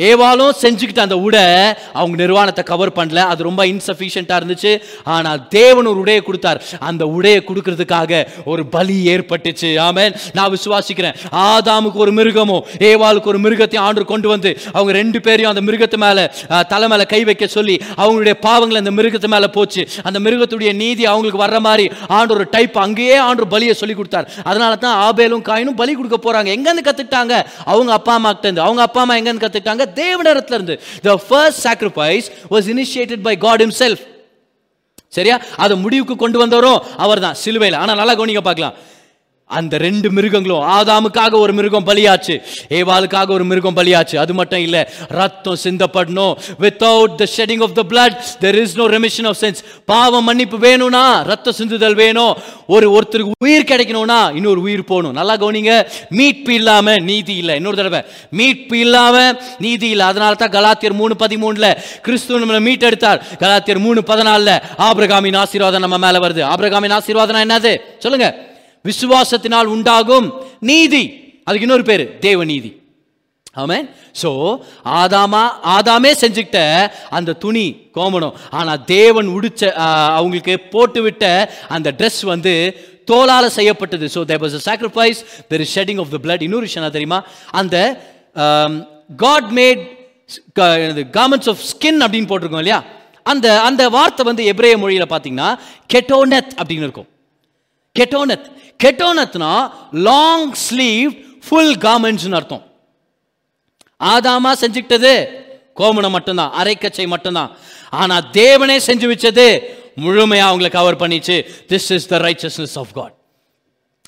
ஏவாலும் செஞ்சுக்கிட்ட அந்த உடை அவங்க நிர்வாணத்தை கவர் பண்ணல. அது ரொம்ப இன்சஃபிஷியண்டா இருந்துச்சு. ஆனால் தேவன் ஒரு உடையை கொடுத்தார். அந்த உடையை கொடுக்கறதுக்காக ஒரு பலி ஏற்பட்டுச்சு. ஆமேன். நான் விசுவாசிக்கிறேன். ஆதாமுக்கு ஒரு மிருகமும் ஏவாளுக்கு ஒரு மிருகத்தையும் ஆண்டு கொண்டு வந்து அவங்க ரெண்டு பேரையும் அந்த மிருகத்து மேலே தலை மேலே கை வைக்க சொல்லி அவங்களுடைய பாவங்கள் அந்த மிருகத்து மேலே போச்சு. அந்த மிருகத்துடைய நீதி அவங்களுக்கு வர்ற மாதிரி ஆண்டு ஒரு டைப் அங்கேயே ஆண்டு பலியை சொல்லி கொடுத்தார். அதனால தான் ஆபேலும் காயினும் பலி கொடுக்க போகிறாங்க எங்கேருந்து கத்துக்கிட்டாங்க? அவங்க அப்பா அம்மா கிட்டேருந்து அவங்க அப்பா அம்மா எங்கேருந்து கற்றுக்கிட்டாங்க தேவனிடத்துல இருந்து the first sacrifice was initiated by God himself சரியா? அதை முடிவுக்கு கொண்டு வந்தவரும் அவர்தான். சிலுவையில். ஆனா நல்லா கவனிங்க பார்க்கலாம். அந்த ரெண்டு மிருகங்களும் ஆதாமுக்காக ஒரு மிருகம் பலியாச்சு. ஏவாளுக்காக ஒரு மிருகம் பலியாச்சு. அது மட்டும் இல்ல ரத்தம் சிந்தப்படணும். Without the shedding of the blood there is no remission of sins பாவம் மன்னிப்பு வேணும்னா ரத்த சிந்துதல் வேணும். ஒரு ஒருத்தருக்கு உயிர் கிடைக்கணும்னா இன்னொரு உயிர் போகணும். நல்லா கவனிங்க. மீட்பு இல்லாம நீதி இல்லை. இன்னொரு தடவை. மீட்பு இல்லாம நீதி இல்லை. அதனால தான் கலாத்தியர் மூணு பதிமூணுல கிறிஸ்துவ நம்மளை மீட்டெடுத்தார். கலாத்தியர் மூணு பதினாலுல ஆபிரகாமின் ஆசீர்வாதம் நம்ம மேல வருது. ஆபிரகாமின் ஆசீர்வாதம் என்னது? சொல்லுங்க. விசுவாசத்தினால் உண்டாகும் நீதி. அதுக்கு இன்னொரு பேரு தேவநீதி ஆமென். ஸோ ஆதாமா ஆதாமே செஞ்சுக்கிட்ட அந்த துணி கோமணம். ஆனால் தேவன் உடிச்ச அவங்களுக்கு போட்டு விட்ட அந்த ட்ரெஸ் வந்து தோலால செய்யப்பட்டது. So there was a sacrifice there is shedding of the blood இன்னொரு விஷயம் என்ன தெரியுமா? அந்த God made garments of skin அப்படின்னு போட்டிருக்கோம் இல்லையா? அந்த அந்த வார்த்தை வந்து எப்ரேய மொழியில் பார்த்தீங்கன்னா கெட்டோனெத் அப்படின்னு இருக்கும். கெட்டோனத் கெட்டோனத்னா லாங் ஸ்லீவ் ஃபுல் கார்மெண்ட்ஸ்னு அர்த்தம். ஆதாமா செஞ்சுக்கிட்டது கோமணம் மட்டும்தான் அரைக்கச்சை மட்டும்தான். ஆனா தேவனே செஞ்சு வச்சது முழுமையா அவங்களை கவர் பண்ணிச்சு. This is the righteousness of God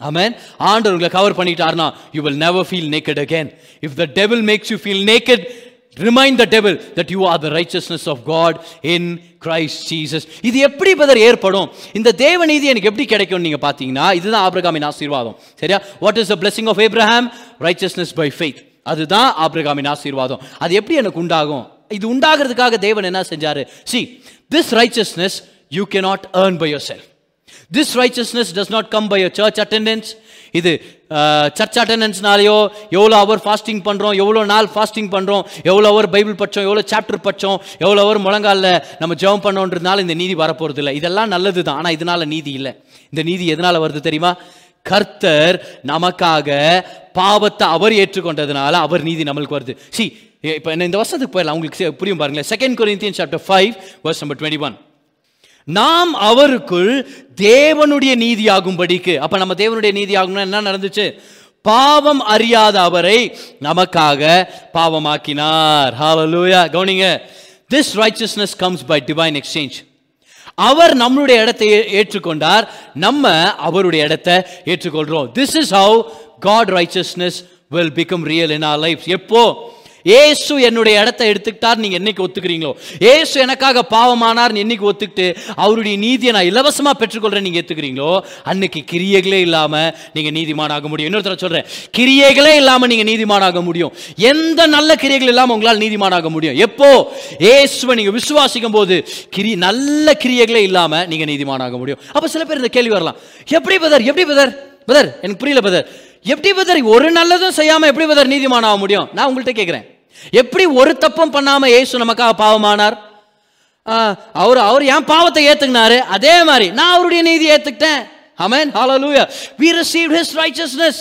amen ஆண்டவர் உங்களை cover பண்ணிட்டாருனா you will never feel naked again if the devil makes you feel naked remind the devil that you are the righteousness of God in Christ Jesus இது எப்படி பதர் ஏற்படும்? இந்த தேவநீதி எனக்கு எப்படி கிடைக்கும் நீங்க பாத்தீங்கன்னா இதுதான் ஆபிரகாமின் ஆசீர்வாதம். சரியா? What is the blessing of Abraham righteousness by faith அதுதான் ஆபிரகாமின் ஆசீர்வாதம். அது எப்படி எனக்கு உண்டாகும்? இது உண்டாகிறதுக்காக தேவன் என்ன செஞ்சாரு? Righteousness you can not earn by yourself this righteousness does not come by your church attendance இது சர்ச் அட்டண்டன்ஸ்னாலேயோ எவ்வளோ அவர் ஃபாஸ்டிங் பண்ணுறோம் எவ்வளோ நாள் ஃபாஸ்டிங் பண்ணுறோம் எவ்வளோ அவர் பைபிள் பட்சம் எவ்வளோ சாப்டர் பட்சம் எவ்வளோ அவர் முழங்காலில் நம்ம ஜெபம் பண்ணோன்றதுனால இந்த நீதி வரப்போகிறது இல்லை இதெல்லாம் நல்லது தான் ஆனால் இதனால் நீதி இல்லை. இந்த நீதி எதனால் வருது தெரியுமா? கர்த்தர் நமக்காக பாவத்தை அவர் ஏற்றுக்கொண்டதுனால அவர் நீதி நம்மளுக்கு வருது. சி இப்போ என்ன இந்த வருஷத்துக்கு போயிடலாம். உங்களுக்கு புரியும் பாருங்களேன். Second Corinthian chapter five verse number twenty one நாம் அவருக்குள் தேவனுடைய நீதியாகும்படிக்கு. அப்ப நம்ம தேவனுடைய நீதியாகும்னா என்ன நடந்துச்சு? பாவம் அறியாத அவரை நமக்காக பாவமாக்கினார். ஹாலலூயா கவுனிங்க. This righteousness comes by divine exchange அவர் நம்மளுடைய இடத்தை ஏற்றுக்கொண்டார். நம்ம அவருடைய இடத்தை ஏற்றுக்கொள்றோம். This is how God righteousness will become real in our life எப்போ? ஏசு என்னுடைய இடத்தை எடுத்துக்கிட்டார் நீங்க என்னைக்கு ஒத்துக்கிறீங்களோ. ஏசு எனக்காக பாவமானார் என்னைக்கு ஒத்துக்கிட்டு அவருடைய நீதியை நான் இலவசமா பெற்றுக்கொள்றேன் நீங்க ஏத்துக்கிறீங்களோ அன்னைக்கு கிரியைகளே இல்லாம நீங்க நீதிமானாக முடியும். இன்னொருத்தர சொல்றேன் கிரியைகளே இல்லாம நீங்க நீதிமானாக முடியும். எந்த நல்ல கிரியைகள் இல்லாம உங்களால் நீதிமானாக முடியும். எப்போ? ஏசுவை நீங்க விசுவாசிக்கும் போது கிரி நல்ல கிரியைகளே இல்லாம நீங்க நீதிமானாக முடியும். அப்ப சில பேர் இந்த கேள்வி வரலாம். எப்படி பதர்? எப்படி பதர்? பதர் எனக்கு புரியல பதர். எப்படி பதர்? ஒரு நல்லதும் செய்யாம எப்படி பதர் நீதிமான ஆக முடியும்? நான் உங்கள்கிட்ட கேட்கிறேன் எப்படி ஒரு தப்பும் பண்ணாமல் இயேசு நமக்காக பாவமானார்? ஆ, அவர் அவர் என் பாவத்தை ஏற்றுக்கினாரு அதே மாதிரி நான் அவருடைய நீதி ஏற்றுக்கிட்டேன் அமேன் ஹalleluya we received his righteousness.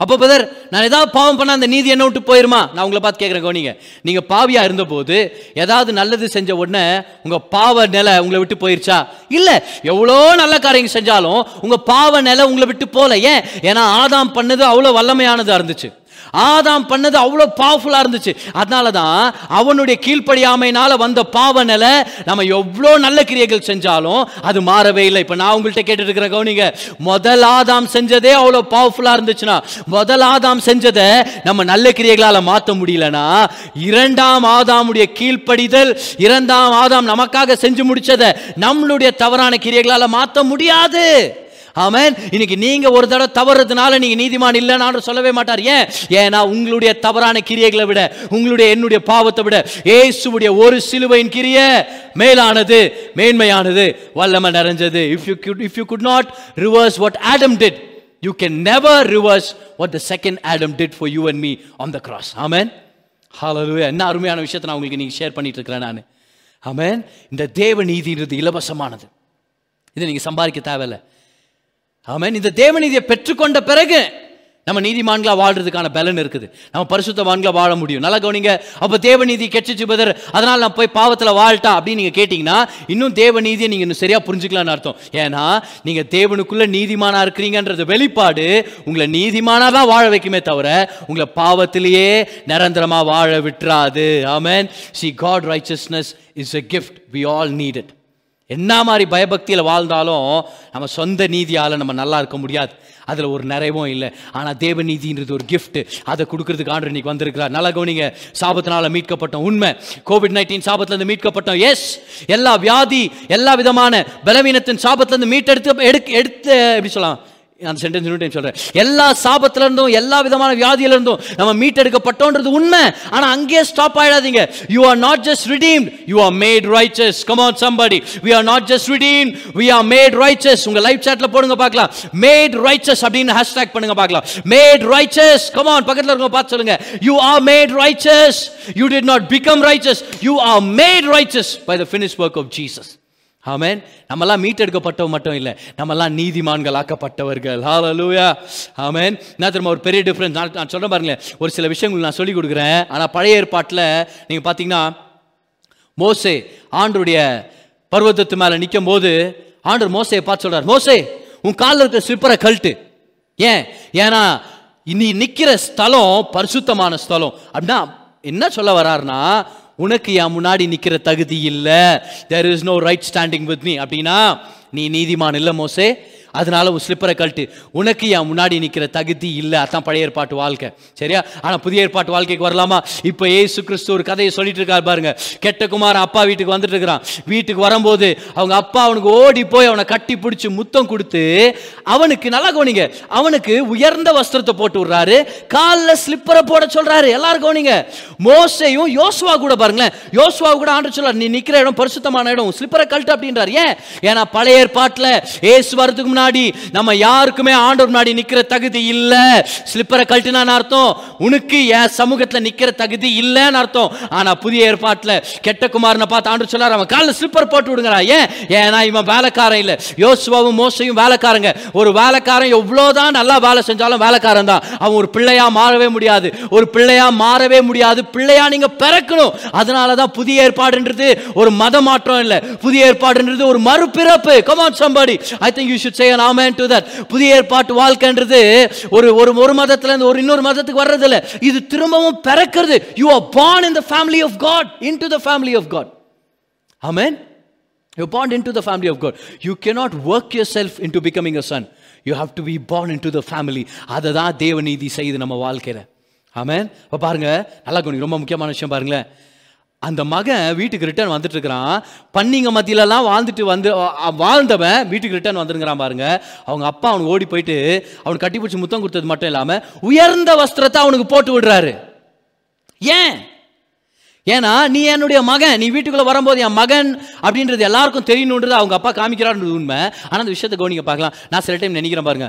அப்போ பதர் நான் ஏதாவது பாவம் பண்ண அந்த நீதி என்ன விட்டு போயிருமா? நான் உங்களை பார்த்து கேட்குறேன் கோனிங்க நீங்கள் பாவியாக இருந்தபோது ஏதாவது நல்லது செஞ்ச உடனே உங்கள் பாவ நிலை உங்களை விட்டு போயிருச்சா? இல்லை. எவ்வளோ நல்ல காரியங்கள் செஞ்சாலும் உங்கள் பாவ நிலை உங்களை விட்டு போகல ஏன்? ஏன்னா ஆதாம் பண்ணது அவ்வளோ வல்லமையானதாக இருந்துச்சு. ஆதாம் பண்ணது அவ்வளோ பவர்ஃபுல்லாக இருந்துச்சு. அதனால தான் அவனுடைய கீழ்ப்படியாமையினால் வந்த பாவ நிலை நம்ம எவ்வளோ நல்ல கிரியைகள் செஞ்சாலும் அது மாறவே இல்லை. இப்போ நான் உங்கள்கிட்ட கேட்டுட்டு இருக்கிற கவனிங்க முதல் ஆதாம் செஞ்சதே அவ்வளோ பவர்ஃபுல்லாக இருந்துச்சுன்னா முதல் ஆதாம் செஞ்சதை நம்ம நல்ல கிரியைகளால் மாற்ற முடியலனா இரண்டாம் ஆதாமுடைய கீழ்ப்படிதல் இரண்டாம் ஆதாம் நமக்காக செஞ்சு முடிச்சதை நம்மளுடைய தவறான கிரியைகளால் மாற்ற முடியாது. ஆமேன். இன்னைக்கு நீங்க ஒரு தடவை தவறுறதுனால நீங்க நீதிமான் இல்லைன்னு சொல்லவே மாட்டார். ஏன்? ஏன்னா உங்களுடைய தவறான கிரியைகளை விட உங்களுடைய என்னுடைய பாவத்தை விட இயேசுவுடைய ஒரு சிலுவையின் கிரிய மேலானது மேன்மையானது வல்லமை நிறைஞ்சது. If you could if you could not reverse what Adam did you can never reverse what the second Adam did for you and me on the cross amen ஹalleluya என்ன அருமையான விஷயத்தை நான் உங்களுக்கு நீங்க ஷேர் பண்ணிட்டு இருக்கிறேன் நான். ஆமேன் இந்த தேவ நீதின்றது இலவசமானது. இதை நீங்கள் சம்பாதிக்க தேவையில்லை. ஆமாம் இந்த தேவநீதியை பெற்றுக்கொண்ட பிறகு நம்ம நீதிமான்களாக வாழ்றதுக்கான பலன் இருக்குது. நம்ம பரிசுத்தவான்களாக வாழ முடியும். நல்லா கவனிங்க. அப்போ தேவநீதி கெட்டுச்சு பதர் அதனால் நான் போய் பாவத்தில் வாழ்ட்டா அப்படின்னு நீங்கள் கேட்டிங்கன்னா இன்னும் தேவநீதியை நீங்கள் இன்னும் சரியாக புரிஞ்சுக்கலாம்னு அர்த்தம். ஏன்னா நீங்கள் தேவனுக்குள்ளே நீதிமானாக இருக்கிறீங்கன்றது வெளிப்பாடு. உங்களை நீதிமானாக தான் வாழ வைக்குமே தவிர உங்களை பாவத்திலேயே நிரந்தரமாக வாழ விட்டுறாது. Amen. See God righteousness is a gift we all need it என்ன மாதிரி பயபக்தியில் வாழ்ந்தாலும் நம்ம சொந்த நீதியால் நம்ம நல்லா இருக்க முடியாது. அதில் ஒரு நிறைவும் இல்லை. ஆனால் தேவ நீதின்றது ஒரு கிஃப்ட்டு அதை கொடுக்கறதுக்கு ஆண்டு இன்னைக்கு வந்திருக்கிறார். நல்லா கவனிங்க. சாபத்தினால மீட்கப்பட்டோம் உண்மை. கோவிட் நைன்டீன் சாபத்திலேருந்து மீட்கப்பட்டோம் எஸ் எல்லா வியாதி எல்லா விதமான பலவீனத்தின் சாபத்திலேருந்து மீட்டெடுத்து எடுக்க எடுத்து எப்படி சொல்லலாம்? அந்த சென்டென்ஸ் இன்னும் டைம் சொல்கிறேன் எல்லா சாபத்திலேருந்தும் எல்லா விதமான வியாதியிலேருந்தும் நம்ம மீட்டெடுக்கப்பட்டோன்றது உண்மை ஆனால் அங்கேயே stop ஆகிடாதீங்க you are not just redeem you are made righteous come on somebody we are not just redeem we are made righteous உங்கள் லைஃப் சாட்டில் போடுங்க பார்க்கலாம் மேட் ரைச்சஸ் அப்படின்னு ஹேஷ்டேக் பண்ணுங்க பார்க்கலாம் மேட் ரைச்சஸ் கம் ஆன் பக்கத்தில் இருக்க பார்த்து சொல்லுங்க you are made righteous you did not become righteous you are made righteous by the finish work of Jesus amen. நம்மலாம் மீட்டெடுக்கப்பட்டவங்க மட்டும் இல்லை நம்மலாம் நீதிமான்கள் ஆக்கப்பட்டவர்கள் ஹாலலூயா ஆமேன். நான் திரும்ப ஒரு பெரிய டிஃப்ரென்ஸ் நான் நான் சொல்ல பாருங்களேன். ஒரு சில விஷயங்கள் நான் சொல்லி கொடுக்குறேன். ஆனால் பழைய ஏற்பாட்டில் நீங்கள் பார்த்தீங்கன்னா மோசே ஆண்டருடைய பர்வதத்து மேலே நிற்கும் போது ஆண்டர் மோசையை பார்த்து சொல்கிறார் மோசே உன் காலில் இருக்கிற ஸ்லிப்பரை கழட்டு. ஏன்? ஏன்னா இனி நிற்கிற ஸ்தலம் பரிசுத்தமான ஸ்தலம். அப்படின்னா என்ன சொல்ல வராருன்னா உனக்கு என் முன்னாடி நிற்கிற தகுதி இல்லை. There is no right standing with me அப்படின்னா நீ நீதிமான் இல்லை மோசே. அதனால உன் ஸ்லிப்பரை கழட்டு. உனக்கு என் முன்னாடி நிற்கிற தகுதி இல்லை. அதான் பழைய ஏற்பாட்டு வாழ்க்கை. சரியா? ஆனால் புதிய ஏற்பாட்டு வாழ்க்கைக்கு வரலாமா? இப்போ ஏசு கிறிஸ்து ஒரு கதையை சொல்லிட்டு இருக்காரு பாருங்க. கெட்ட குமாரன் அப்பா வீட்டுக்கு வந்துட்டு இருக்கிறான். வீட்டுக்கு வரும்போது அவங்க அப்பா அவனுக்கு ஓடி போய் அவனை கட்டி பிடிச்சி முத்தம் கொடுத்து அவனுக்கு நல்லா கவனிங்க. அவனுக்கு உயர்ந்த வஸ்திரத்தை போட்டு விடுறாரு. காலில் ஸ்லிப்பரை போட சொல்றாரு. எல்லாரும் கவனிங்க. மோசையும் யோசுவா கூட பாருங்களேன். யோசுவா கூட ஆண்டு சொல்றாரு நீ நிற்கிற இடம் பரிசுத்தமான இடம். ஸ்லிப்பரை கழட்டு அப்படின்றாரு. ஏன்? ஏன்னா பழைய ஏற்பாட்டில் ஏசு வரதுக்கு முன்னாடி நம்ம யாருக்குமே ஆண்டவர் முன்னாடி நிக்கிற தகுதி இல்ல. ஸ்லிப்பரை கழட்டினான்னு அர்த்தம். உனக்கு என் சமூகத்துல நிக்கிற தகுதி இல்லைன்னு அர்த்தம். ஆனா புதிய ஏற்பாட்டில் கெட்ட குமாரனை பார்த்து ஆண்டு சொல்லார் அவன் காலில் ஸ்லிப்பர் போட்டு விடுங்கடா. ஏன்? ஏன்னா இவன் வேலைக்காரன் இல்ல. யோசுவாவும் மோசையும் வேலைக்காரங்க. ஒரு வேலைக்காரன் எவ்வளவுதான் நல்லா வேலை செஞ்சாலும் வேலைக்காரன் தான். அவன் ஒரு பிள்ளையா மாறவே முடியாது. ஒரு பிள்ளையா மாறவே முடியாது. பிள்ளையா நீங்க பிறக்கணும். அதனால தான் புதிய ஏற்பாடுன்றது ஒரு மத மாற்றம் இல்ல. புதிய ஏற்பாடுன்றது ஒரு மறுபிறப்பு. Come on somebody I think you should say சொல்லுவேன் ஆமேன் டு தட் புதிய ஏற்பாட்டு வாழ்க்கைன்றது ஒரு ஒரு ஒரு மதத்துலேருந்து ஒரு இன்னொரு மதத்துக்கு வர்றதில்ல இது திரும்பவும் பிறக்கிறது you are born in the family of God into the family of God amen you born into the family of God you cannot work yourself into becoming a son you have to be born into the family அதை தான் தேவநீதி செய்து நம்ம வாழ்க்கையில் ஆமேன் இப்போ பாருங்கள் நல்லா கொஞ்சம் ரொம்ப முக்கியமான விஷயம் பாருங்களேன் அந்த மகன் வீட்டுக்கு ரிட்டர்ன் வந்துட்டு இருக்கிறான். பன்னிங்க மத்தியிலலாம் வாழ்ந்துட்டு வந்து வாழ்ந்தவன் வீட்டுக்கு ரிட்டர்ன் வந்துருங்கிறான் பாருங்க. அவங்க அப்பா அவனுக்கு ஓடி போயிட்டு அவனுக்கு கட்டி பிடிச்சி முத்தம் கொடுத்தது மட்டும் இல்லாம உயர்ந்த வஸ்திரத்தை அவனுக்கு போட்டு விடுறாரு. ஏன்? ஏன்னா நீ என்னுடைய மகன் நீ வீட்டுக்குள்ள வரும்போது என் மகன் அப்படின்றது எல்லாருக்கும் தெரியணுன்றது அவங்க அப்பா காமிக்கிறாருன்றது உண்மை. ஆனால் அந்த விஷயத்தை கவனிக்க பார்க்கலாம். நான் சில டைம் நினைக்கிறேன் பாருங்க.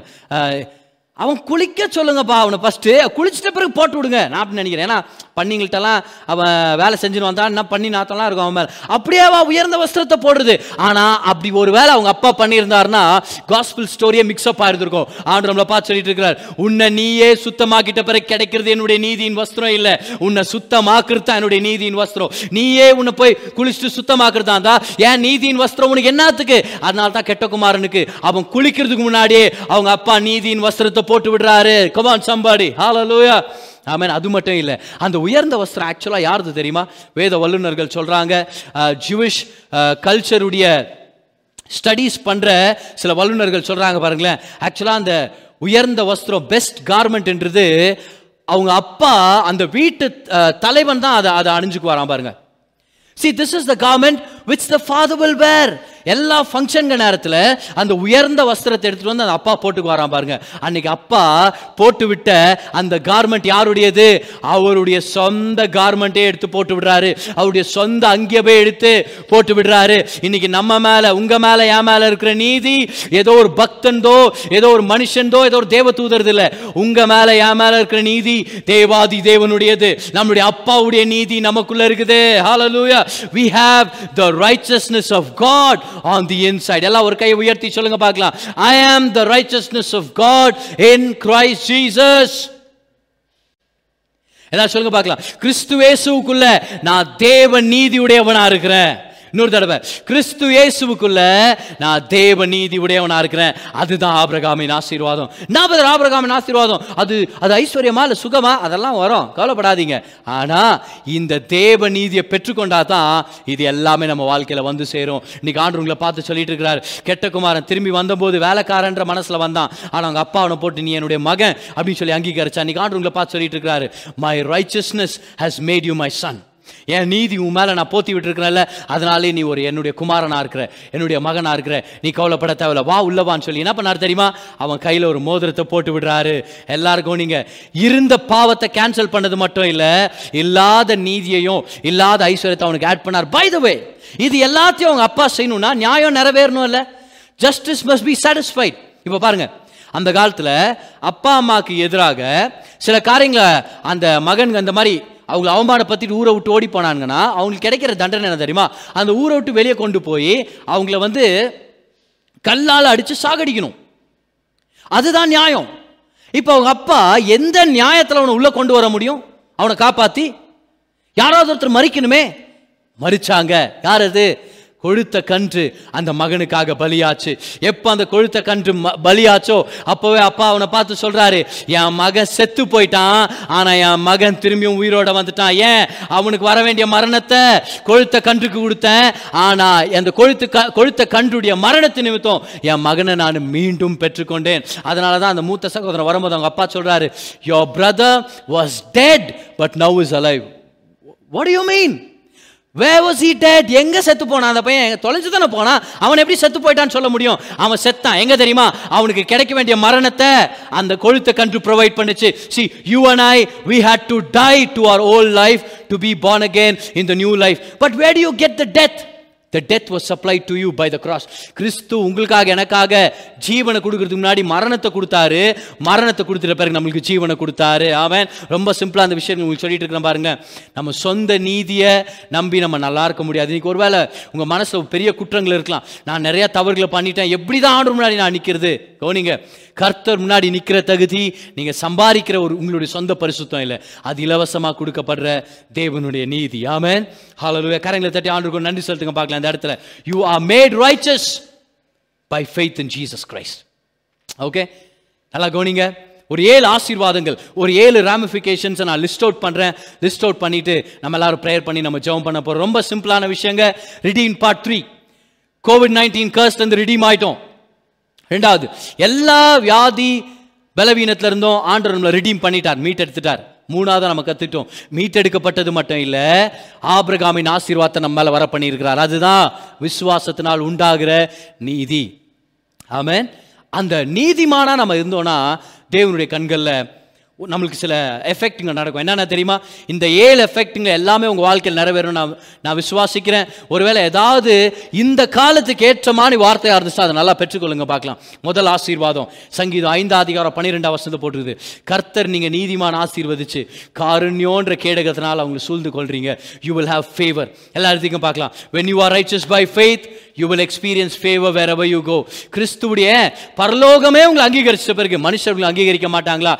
அவன் குளிக்க சொல்லுங்கப்பா அவனை ஃபஸ்ட்டு குளிச்சிட்ட பிறகு போட்டு விடுங்க. நான் அப்படின்னு நினைக்கிறேன். ஏன்னா பண்ணிங்கள்ட்டெல்லாம் அவன் வேலை செஞ்சுன்னு வந்தான். என்ன பண்ணி நாத்தம்லாம் இருக்கும் அவன் மேலே. அப்படியே அவன் உயர்ந்த வஸ்திரத்தை போடுறது. ஆனால் அப்படி ஒரு வேளை அவங்க அப்பா பண்ணியிருந்தாருன்னா காஸ்பிள் ஸ்டோரியே மிக்ஸ்அப் ஆயிருந்திருக்கும். ஆண்டு நம்மளை பார்த்து சொல்லிட்டு இருக்கிறார் உன்னை நீயே சுத்தமாக்கிட்ட பிறகு கிடைக்கிறது என்னுடைய நீதியின் வஸ்திரம் இல்லை. உன்னை சுத்தமாக்குறது தான் என்னுடைய நீதியின் வஸ்திரம். நீயே உன்னை போய் குளிச்சுட்டு சுத்தமாக்குறதா இருந்தா ஏன் நீதியின் வஸ்திரம் உனக்கு என்னத்துக்கு? அதனால தான் கெட்ட குமாரனுக்கு அவன் குளிக்கிறதுக்கு முன்னாடியே அவங்க அப்பா நீதியின் வஸ்திரத்தை போட்டு விடுறாரு. கமான் சம்பாடி ஹாலலூயா ஆமேன் அது மட்டும் இல்லை. அந்த உயர்ந்த வஸ்திரம் ஆக்சுவலாக யாருது தெரியுமா? வேத வல்லுநர்கள் சொல்கிறாங்க ஜூவிஷ் கல்ச்சருடைய ஸ்டடீஸ் பண்ணுற சில வல்லுநர்கள் சொல்கிறாங்க பாருங்களேன். ஆக்சுவலாக அந்த உயர்ந்த வஸ்திரம் பெஸ்ட் கார்மெண்ட்ன்றது அவங்க அப்பா அந்த வீட்டு தலைவன் தான் அதை அதை அணிஞ்சுக்குவாராம் பாருங்க. See this is the garment which the father will wear எல்லா ஃபங்க்ஷன்க நேரத்தில் அந்த உயர்ந்த வஸ்திரத்தை எடுத்துகிட்டு வந்து அந்த அப்பா போட்டுக்கு வரான் பாருங்க. அன்னைக்கு அப்பா போட்டு விட்ட அந்த கார்மெண்ட் யாருடையது? அவருடைய சொந்த கார்மெண்ட்டே எடுத்து போட்டு விடுறாரு. அவருடைய சொந்த அங்கே போய் எடுத்து போட்டு விடுறாரு. இன்னைக்கு நம்ம மேலே உங்கள் மேலே என் மேலே இருக்கிற நீதி ஏதோ ஒரு பக்தன்தோ ஏதோ ஒரு மனுஷன்தோ ஏதோ ஒரு தேவ தூதரது இல்லை. உங்கள் மேலே என் மேல இருக்கிற நீதி தேவாதி தேவனுடையது. நம்முடைய அப்பாவுடைய நீதி நமக்குள்ள இருக்குது. Hallelujah we have the righteousness of God on the inside எல்லாம் ஒரு கையை உயர்த்தி சொல்லுங்க பார்க்கலாம். I am the righteousness of God in Christ Jesus எல்லாம் சொல்லுங்க பார்க்கலாம். கிறிஸ்துவேசுக்குள்ள நான் தேவ நீதியுடையவனா இருக்கிறேன். இன்னொரு தடவை கிறிஸ்து இயேசுவுக்குள்ள நான் தேவ நீதி உடையவனா இருக்கிறேன். அதுதான் ஆபிரகாமின் ஆசீர்வாதம். நான் ஆபிரகாமின் ஆசீர்வாதம். அது அது ஐஸ்வர்யமா இல்லை சுகமா? அதெல்லாம் வரும். கவலைப்படாதீங்க. ஆனா இந்த தேவ நீதியை பெற்றுக்கொண்டா தான் இது எல்லாமே நம்ம வாழ்க்கையில வந்து சேரும். இன்னைக்கு ஆண்டு உங்களை பார்த்து சொல்லிட்டு இருக்கிறார். கெட்ட குமாரன் திரும்பி வந்தபோது வேலைக்காரன்ற மனசுல வந்தான். ஆனா அவங்க அப்பா அவனை போட்டு நீ என்னுடைய மகன் அப்படின்னு சொல்லி அங்கீகரிச்சா இன்னைக்கு ஆண்டு உங்களை பார்த்து சொல்லிட்டு இருக்கிறாரு. My righteousness has made you my son என் நீதி உன் மேலே நான் போத்தி விட்டுருக்கிறேன்ல அதனாலே நீ ஒரு என்னுடைய குமாரனாக இருக்கிற என்னுடைய மகனாக இருக்கிற நீ கவலைப்பட தேவையில்ல. வா உள்ளவான்னு சொல்லி என்ன பண்ணார் தெரியுமா? அவன் கையில் ஒரு மோதிரத்தை போட்டு விடுறாரு. எல்லாருக்கும் நீங்கள் இருந்த பாவத்தை கேன்சல் பண்ணது மட்டும் இல்லை இல்லாத நீதியையும் இல்லாத ஐஸ்வர்யத்தை அவனுக்கு ஆட் பண்ணார். பை த வே இது எல்லாத்தையும் அவங்க அப்பா செய்யணும்னா நியாயம் நிறைவேறணும் இல்லை ஜஸ்டிஸ் மஸ்ட் பி சாட்டிஸ்ஃபைட் இப்போ பாருங்க அந்த காலத்தில் அப்பா அம்மாவுக்கு எதிராக சில காரியங்களை அந்த மகன் அந்த மாதிரி அவங்கள அவமானப்படுத்திட்டு ஊரை விட்டு ஓடி போனாங்கன்னா அவங்களுக்கு கிடைக்கிற தண்டனை என்ன தெரியுமா? அந்த ஊரை விட்டு வெளியே கொண்டு போய் அவங்கள வந்து கல்லால் அடித்து சாகடிக்கணும். அதுதான் நியாயம். இப்போ அவங்க அப்பா எந்த நியாயத்தில் அவனை உள்ளே கொண்டு வர முடியும்? அவனை காப்பாற்றி யாராவது ஒருத்தர் மறிக்கணுமே? மறிச்சாங்க. யார் அது? கொழுத்த கன்று அந்த மகனுக்காக பலியாச்சு. எப்போ அந்த கொழுத்த கன்று ம- பலியாச்சோ அப்போவே அப்பா அவனை பார்த்து சொல்கிறாரு என் மகன் செத்து போயிட்டான். ஆனால் என் மகன் திரும்பியும் உயிரோட வந்துட்டான். ஏன்? அவனுக்கு வர வேண்டிய மரணத்தை கொழுத்த கன்றுக்கு கொடுத்தேன். ஆனால் அந்த கொழுத்து க கொழுத்த கன்றுடைய மரணத்தை நிமித்தம் என் மகனை நான் மீண்டும் பெற்றுக்கொண்டேன். அதனால தான் அந்த மூத்த சகோதரன் வரும்போது அவங்க அப்பா சொல்கிறாரு your brother was dead but now is alive what you mean way எங்கே எங்க செத்து போனான்? அந்த பையன் தொலைஞ்சு தானே போனான்? அவன் எப்படி செத்து போயிட்டான்னு சொல்ல முடியும்? அவன் செத்தான். எங்க தெரியுமா? அவனுக்கு கிடைக்க வேண்டிய மரணத்தை அந்த கொழுத்த கன்று ப்ரொவைட் பண்ணுச்சு. See you and I we had to die to our old life to be born again in the new life but where do you get the the death was supply to you by the cross கிறிஸ்து உங்களுக்காக எனக்காக ஜீவனை கொடுக்கறதுக்கு முன்னாடி மரணத்தை கொடுத்தாரு. மரணத்தை கொடுத்துட்ட பிறகு நம்மளுக்கு ஜீவனை கொடுத்தாரு. அவன் ரொம்ப சிம்பிளாக அந்த விஷயம் உங்களுக்கு சொல்லிட்டு இருக்கிறேன் பாருங்க. நம்ம சொந்த நீதியை நம்பி நம்ம நல்லா இருக்க முடியாது. இன்னைக்கு ஒருவேளை உங்கள் மனசில் பெரிய குற்றங்கள் இருக்கலாம். நான் நிறையா தவறுகளை பண்ணிட்டேன். எப்படி தான் ஆண்டு முன்னாடி நான் நிற்கிறது கவனிங்க. கர்த்தர் முன்னாடி நிற்கிற தகுதி நீங்கள் சம்பாதிக்கிற ஒரு உங்களுடைய சொந்த பரிசுத்தம் இல்லை. அது இலவசமாக கொடுக்கப்படுற தேவனுடைய நீதி. ஆமென். ஹalleluya கரங்களை தட்டி ஆண்டுக்கு நன்றி சொல்லுங்க பார்க்கலாம் இந்த இடத்துல. You are made righteous by faith in Jesus Christ okay நல்லா கவனிங்க. ஒரு ஏழு ஆசீர்வாதங்கள் ஒரு ஏழு ராமிஃபிகேஷன்ஸை நான் லிஸ்ட் அவுட் பண்ணுறேன் லிஸ்ட் அவுட் பண்ணிட்டு நம்ம எல்லாரும் ப்ரேயர் பண்ணி நம்ம ஜெபம் பண்ண போகிறோம் ரொம்ப சிம்பிளான விஷயங்க. Redeem part three COVID nineteen cursed வந்து ரிடீம் ஆயிட்டோம். ரெண்டாவது எல்லா வியாதி பலவீனத்தில் இருந்தும் ஆண்டவர் நம்மளை ரிடீம் பண்ணிட்டார் மீட் எடுத்துட்டார். மூணாவது நம்ம கற்றுட்டோம் மீட் எடுக்கப்பட்டது மட்டும் இல்லை ஆபிரகாமின் ஆசீர்வாதத்தை நம்ம மேலே வர பண்ணியிருக்கிறார். அதுதான் விசுவாசத்தினால் உண்டாகிற நீதி. ஆமேன். அந்த நீதிமானா நம்ம இருந்தோம்னா தேவனுடைய கண்களில் நம்மளுக்கு சில எஃபெக்ட்டுங்க நடக்கும். என்னென்ன தெரியுமா? இந்த ஏழு எஃபெக்ட்டுங்க எல்லாமே உங்கள் வாழ்க்கையில் நிறைவேறும் நான் நான் விசுவாசிக்கிறேன். ஒருவேளை ஏதாவது இந்த காலத்துக்கு ஏற்ற மாதிரி வார்த்தையாக இருந்துச்சு அதை நல்லா பெற்றுக்கொள்ளுங்க பார்க்கலாம். முதல் ஆசீர்வாதம். சங்கீதம் ஐந்து அதிகாரம் பன்னிரெண்டாம் வருஷத்தை போட்டுருது கர்த்தர் நீங்கள் நீதிமான் ஆசீர்வதிச்சு காருண்யோன்ற கேடகத்தினால் அவங்களை சூழ்ந்து கொள்றீங்க. யூ வில் ஹாவ் ஃபேவர் எல்லா இடத்துக்கும் பார்க்கலாம். When you are righteous by faith you will experience favour wherever you go கிறிஸ்துவுடைய பரலோகமே உங்களை அங்கீகரிச்ச பிறகு மனுஷர்கள் அங்கீகரிக்க மாட்டாங்களா?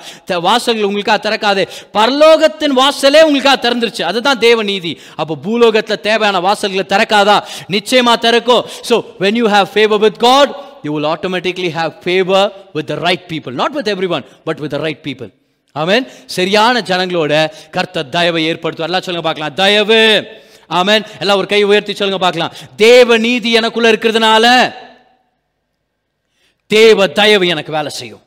வாச வாசல்கள் உங்களுக்காக திறக்காது. பரலோகத்தின் வாசலே உங்களுக்காக திறந்துருச்சு. அதுதான் தேவ நீதி. அப்போ பூலோகத்தில் தேவையான வாசல்களை திறக்காதா? நிச்சயமாக திறக்கும். So when you have favour with God you will automatically have favour with the right people not with everyone but with the right people amen சரியான ஜனங்களோட கர்த்த தயவை ஏற்படுத்துவார். எல்லாம் சொல்லுங்க பார்க்கலாம். தயவு. ஆமென் எல்லாம் ஒரு கை உயர்த்தி சொல்லுங்க பார்க்கலாம். தேவ நீதி எனக்குள்ள இருக்கிறதுனால தேவ தயவு எனக்கு வேலை செய்யும்.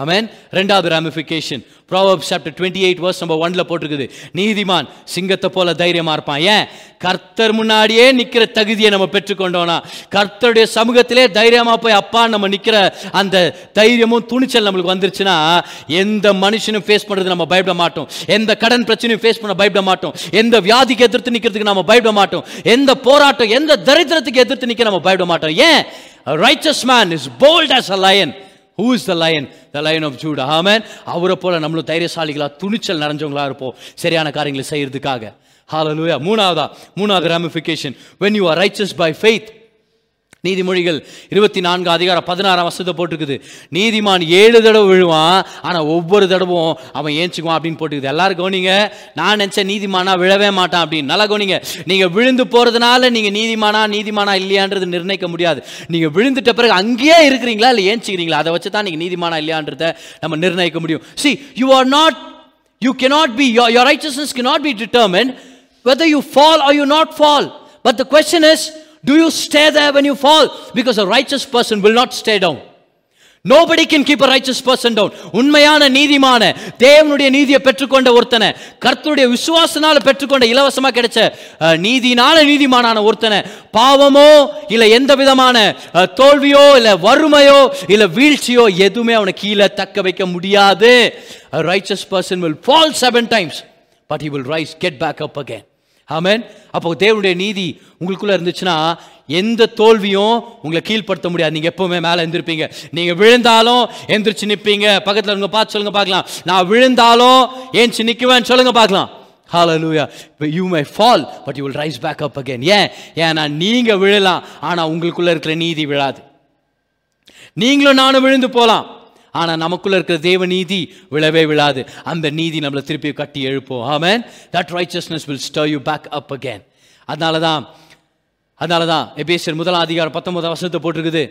ஆமென் ரெண்டாவது ramification Proverbs chapter twenty eight verse நம்ம ஒன்ல போட்டிருக்குது. நீதிமான் சிங்கத்தை போல தைரியமா இருப்பான். ஏன்? கர்த்தர் முன்னாடியே நிற்கிற தகுதியை நம்ம பெற்றுக்கொண்டோம்னா கர்த்தருடைய சமூகத்திலே தைரியமா போய் அப்பா நம்ம நிற்கிற அந்த தைரியமும் துணிச்சல் நம்மளுக்கு வந்துருச்சுன்னா எந்த மனுஷனும் ஃபேஸ் பண்ணுறது நம்ம பயப்பட மாட்டோம். எந்த கடன் பிரச்சனையும் ஃபேஸ் பண்ண பயப்பட மாட்டோம். எந்த வியாதிக்கு எதிர்த்து நிற்கிறதுக்கு நம்ம பயப்பட மாட்டோம். எந்த போராட்டம் எந்த தரித்திரத்துக்கு எதிர்த்து நிற்க நம்ம பயப்பட மாட்டோம். ஏன்? Righteous man is bold as a lion who is the lion the lion of Judah amen அவரை போல நம்மளும் தைரியசாலிகளா துணிச்சல் நிறைஞ்சவங்களா இருப்போம். சரியான காரியங்களை செய்யறதுக்காக. ஹாலலூயா மூணாவதா? மூணாவது ramification when you are righteous by faith நீதிமொழிகள் இருபத்தி நான்கு அதிகாரம் பதினாறாம் வருஷத்தை போட்டிருக்குது. நீதிமான் ஏழு தடவை விழுவான் ஆனால் ஒவ்வொரு தடவும் அவன் ஏஞ்சுக்குவான் அப்படின்னு போட்டுக்குது எல்லாரும் கவனிங்க நான் நினச்ச நீதிமானா விழவே மாட்டான் அப்படின்னு. நல்லா கவனிங்க நீங்கள் விழுந்து போகிறதுனால நீங்கள் நீதிமானா நீதிமானா இல்லையான்றது நிர்ணயிக்க முடியாது. நீங்கள் விழுந்துட்ட பிறகு அங்கேயே இருக்கிறீங்களா இல்லை ஏஞ்சிக்கிறீங்களா? அதை வச்சு தான் நீங்கள் நீதிமானா இல்லையான்றத நம்ம நிர்ணயிக்க முடியும். See you are not you cannot be your righteousness cannot be determined whether you fall or you not fall but the question is Do you stay there when you fall? Because a righteous person will not stay down. Nobody can keep righteous person down உண்மையான நீதிமான தேவனுடைய நீதியை பெற்றுக்கொண்ட ஒருத்தனை கர்த்தருடைய விசுவாசனால பெற்றுக்கொண்ட இலவசமாக கிடைச்ச நீதினால நீதிமானான ஒருத்தனை பாவமோ இல்லை எந்த விதமான தோல்வியோ இல்லை வறுமையோ இல்லை வீழ்ச்சியோ எதுவுமே அவனை கீழே தக்க வைக்க முடியாது righteous person will fall seven times but rise get back up again amen. அப்போ தேவனுடைய நீதி உங்களுக்குள்ளே இருந்துச்சுன்னா எந்த தோல்வியும் உங்களை கீழ்ப்படுத்த முடியாது. நீங்கள் எப்பவுமே மேலே எழுந்திருப்பீங்க நீங்கள் விழுந்தாலும் எந்திரிச்சு நிற்பீங்க பக்கத்தில் இருங்க பார்த்து சொல்லுங்க பார்க்கலாம். நான் விழுந்தாலும் ஏன்ச்சு நிற்குவேன் சொல்லுங்க பார்க்கலாம். Hallelujah. But You may fall, but you rise rise back up ஏன்? ஏன்னா நீங்கள் விழலாம் ஆனால் உங்களுக்குள்ளே இருக்கிற நீதி விழாது. நீங்களும் நானும் விழுந்து போகலாம் ஆனால் நமக்குள்ள இருக்கிற தேவ நீதி விழவே விழாது. அந்த நீதி நம்மளை திருப்பி கட்டி எழுப்போம். Amen that righteousness will stir you back up again அதனால தான் அதனால தான் எபேசியர் முதலாம் அதிகாரம் பத்தொன்பது வசனத்தை போட்டிருக்குது.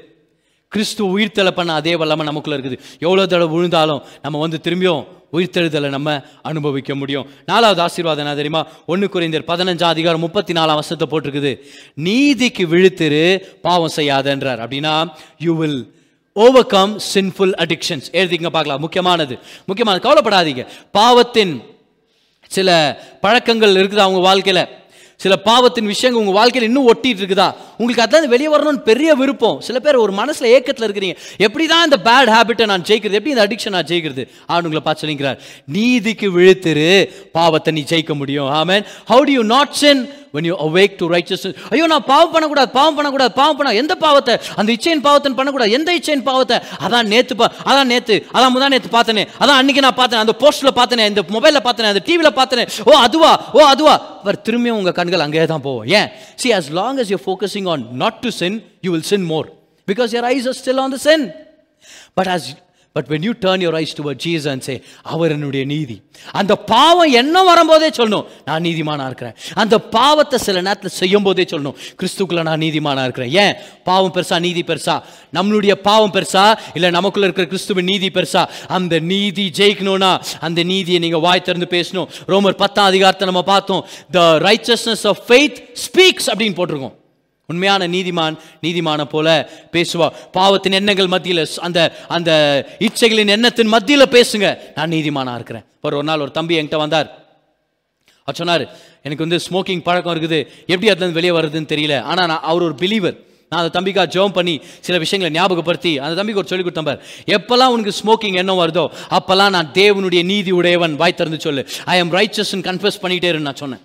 கிறிஸ்து உயிர்த்தெழ பண்ண அதே வல்லமை நமக்குள்ள இருக்குது. எவ்வளோ தடவை விழுந்தாலும் நம்ம வந்து திரும்பியும் உயிர்த்தெழுதலை நம்ம அனுபவிக்க முடியும். நாலாவது ஆசீர்வாதம் என்ன தெரியுமா? ஒன்று குறைந்தர் பதினஞ்சாம் அதிகாரம் முப்பத்தி நாலாம் வருஷத்தை போட்டிருக்குது. நீதிக்கு விழுத்திரு பாவம் செய்யாதன்றார். அப்படின்னா you will overcome sinful addictions எழுதிங்க பார்க்கலாம். முக்கியமானது. முக்கியமானது. கவலைப்படாதீங்க. பாவத்தின் சில பழக்கங்கள் இருக்குதா அவங்க வாழ்க்கையில்? சில பாவத்தின் விஷயங்கள் உங்கள் வாழ்க்கையில் இன்னும் ஒட்டிட்டு இருக்குதா? உங்களுக்கு அதான் வெளியே வரணும்னு பெரிய விருப்பம். சில பேர் ஒரு மனசில் ஏக்கத்தில் இருக்கிறீங்க. எப்படி தான் இந்த பேட் ஹேபிட்டை நான் ஜெயிக்கிறது? எப்படி இந்த அடிக்ஷன் நான் ஜெயிக்கிறது? ஆணுங்களை பார்த்து சொல்லிக்கிறார். நீதிக்கு விழுத்திரு. பாவத்தை நீ ஜெயிக்க முடியும். Amen how do you not sin when you awake to righteousness ஐயோ நான் பாவம் பண்ணக்கூடாது பாவம் பண்ணக்கூடாது பாவம் பண்ண எந்த பாவத்தை? அந்த இச்சையின் பாவத்தை பண்ணக்கூடாது எந்த இச்சையின் பாவத்தை? அதான் நேற்று பா அதான் நேற்று அதான் முதான் நேற்று பார்த்தனே அதான் அன்னைக்கு நான் பார்த்தேன் அந்த போஸ்ட்டில் பார்த்தனே இந்த மொபைலில் பார்த்தனே அந்த டிவியில் பார்த்தனே ஓ அதுவா ஓ அதுவா. பர் திரும்பியும் உங்கள் கண்கள் அங்கேயே தான் போவோம் ஏன்? See as long as you focusing on not to sin you will sin more because your eyes are still on the sin but as but when you turn your eyes to Jesus and say அவர் என்னுடைய நீதி. அந்த பாவம் என்ன வரும்போதே சொல்லணும். நான் நீதிமானாக இருக்கிறேன். அந்த பாவத்தை சில நேரத்தில் செய்யும் போதே சொல்லணும். கிறிஸ்துக்குள்ள நான் நீதிமானாக இருக்கிறேன். ஏன்? பாவம் பெருசா? நீதி பெருசா? நம்மளுடைய பாவம் பெருசா? இல்லை நமக்குள்ள இருக்கிற கிறிஸ்துவின் நீதி பெருசா? அந்த நீதி ஜெயிக்கணும்னா அந்த நீதியை நீங்கள் வாய் திறந்து பேசணும். ரோமர் பத்தாம் அதிகாரத்தை நம்ம பார்த்தோம். The righteousness of faith speaks அப்படின்னு போட்டிருக்கோம். உண்மையான நீதிமான் நீதிமான போல பேசுவா பாவத்தின் எண்ணங்கள் மத்தியில் அந்த அந்த இச்சைகளின் எண்ணத்தின் மத்தியில் பேசுங்க. நான் நீதிமானாக இருக்கிறேன். ஒரு ஒரு நாள் ஒரு தம்பி என்கிட்ட வந்தார். அவர் சொன்னார் எனக்கு வந்து ஸ்மோக்கிங் பழக்கம் இருக்குது. எப்படி அதுலேருந்து வெளியே வருதுன்னு தெரியல. ஆனால் நான் அவர் ஒரு பிலீவர் நான் அந்த தம்பிக்காக ஜோம் பண்ணி சில விஷயங்களை ஞாபகப்படுத்தி அந்த தம்பிக்கு ஒரு சொல்லி கொடுத்தேன் பார். எப்பெல்லாம் உனக்கு ஸ்மோக்கிங் என்ன வருதோ அப்போல்லாம் நான் தேவனுடைய நீதி உடையவன் வாய் திறந்து சொல்லு. ஐ எம் ரைச்சஸ்ன்னு கன்ஃபஸ் பண்ணிகிட்டே நான் சொன்னேன்.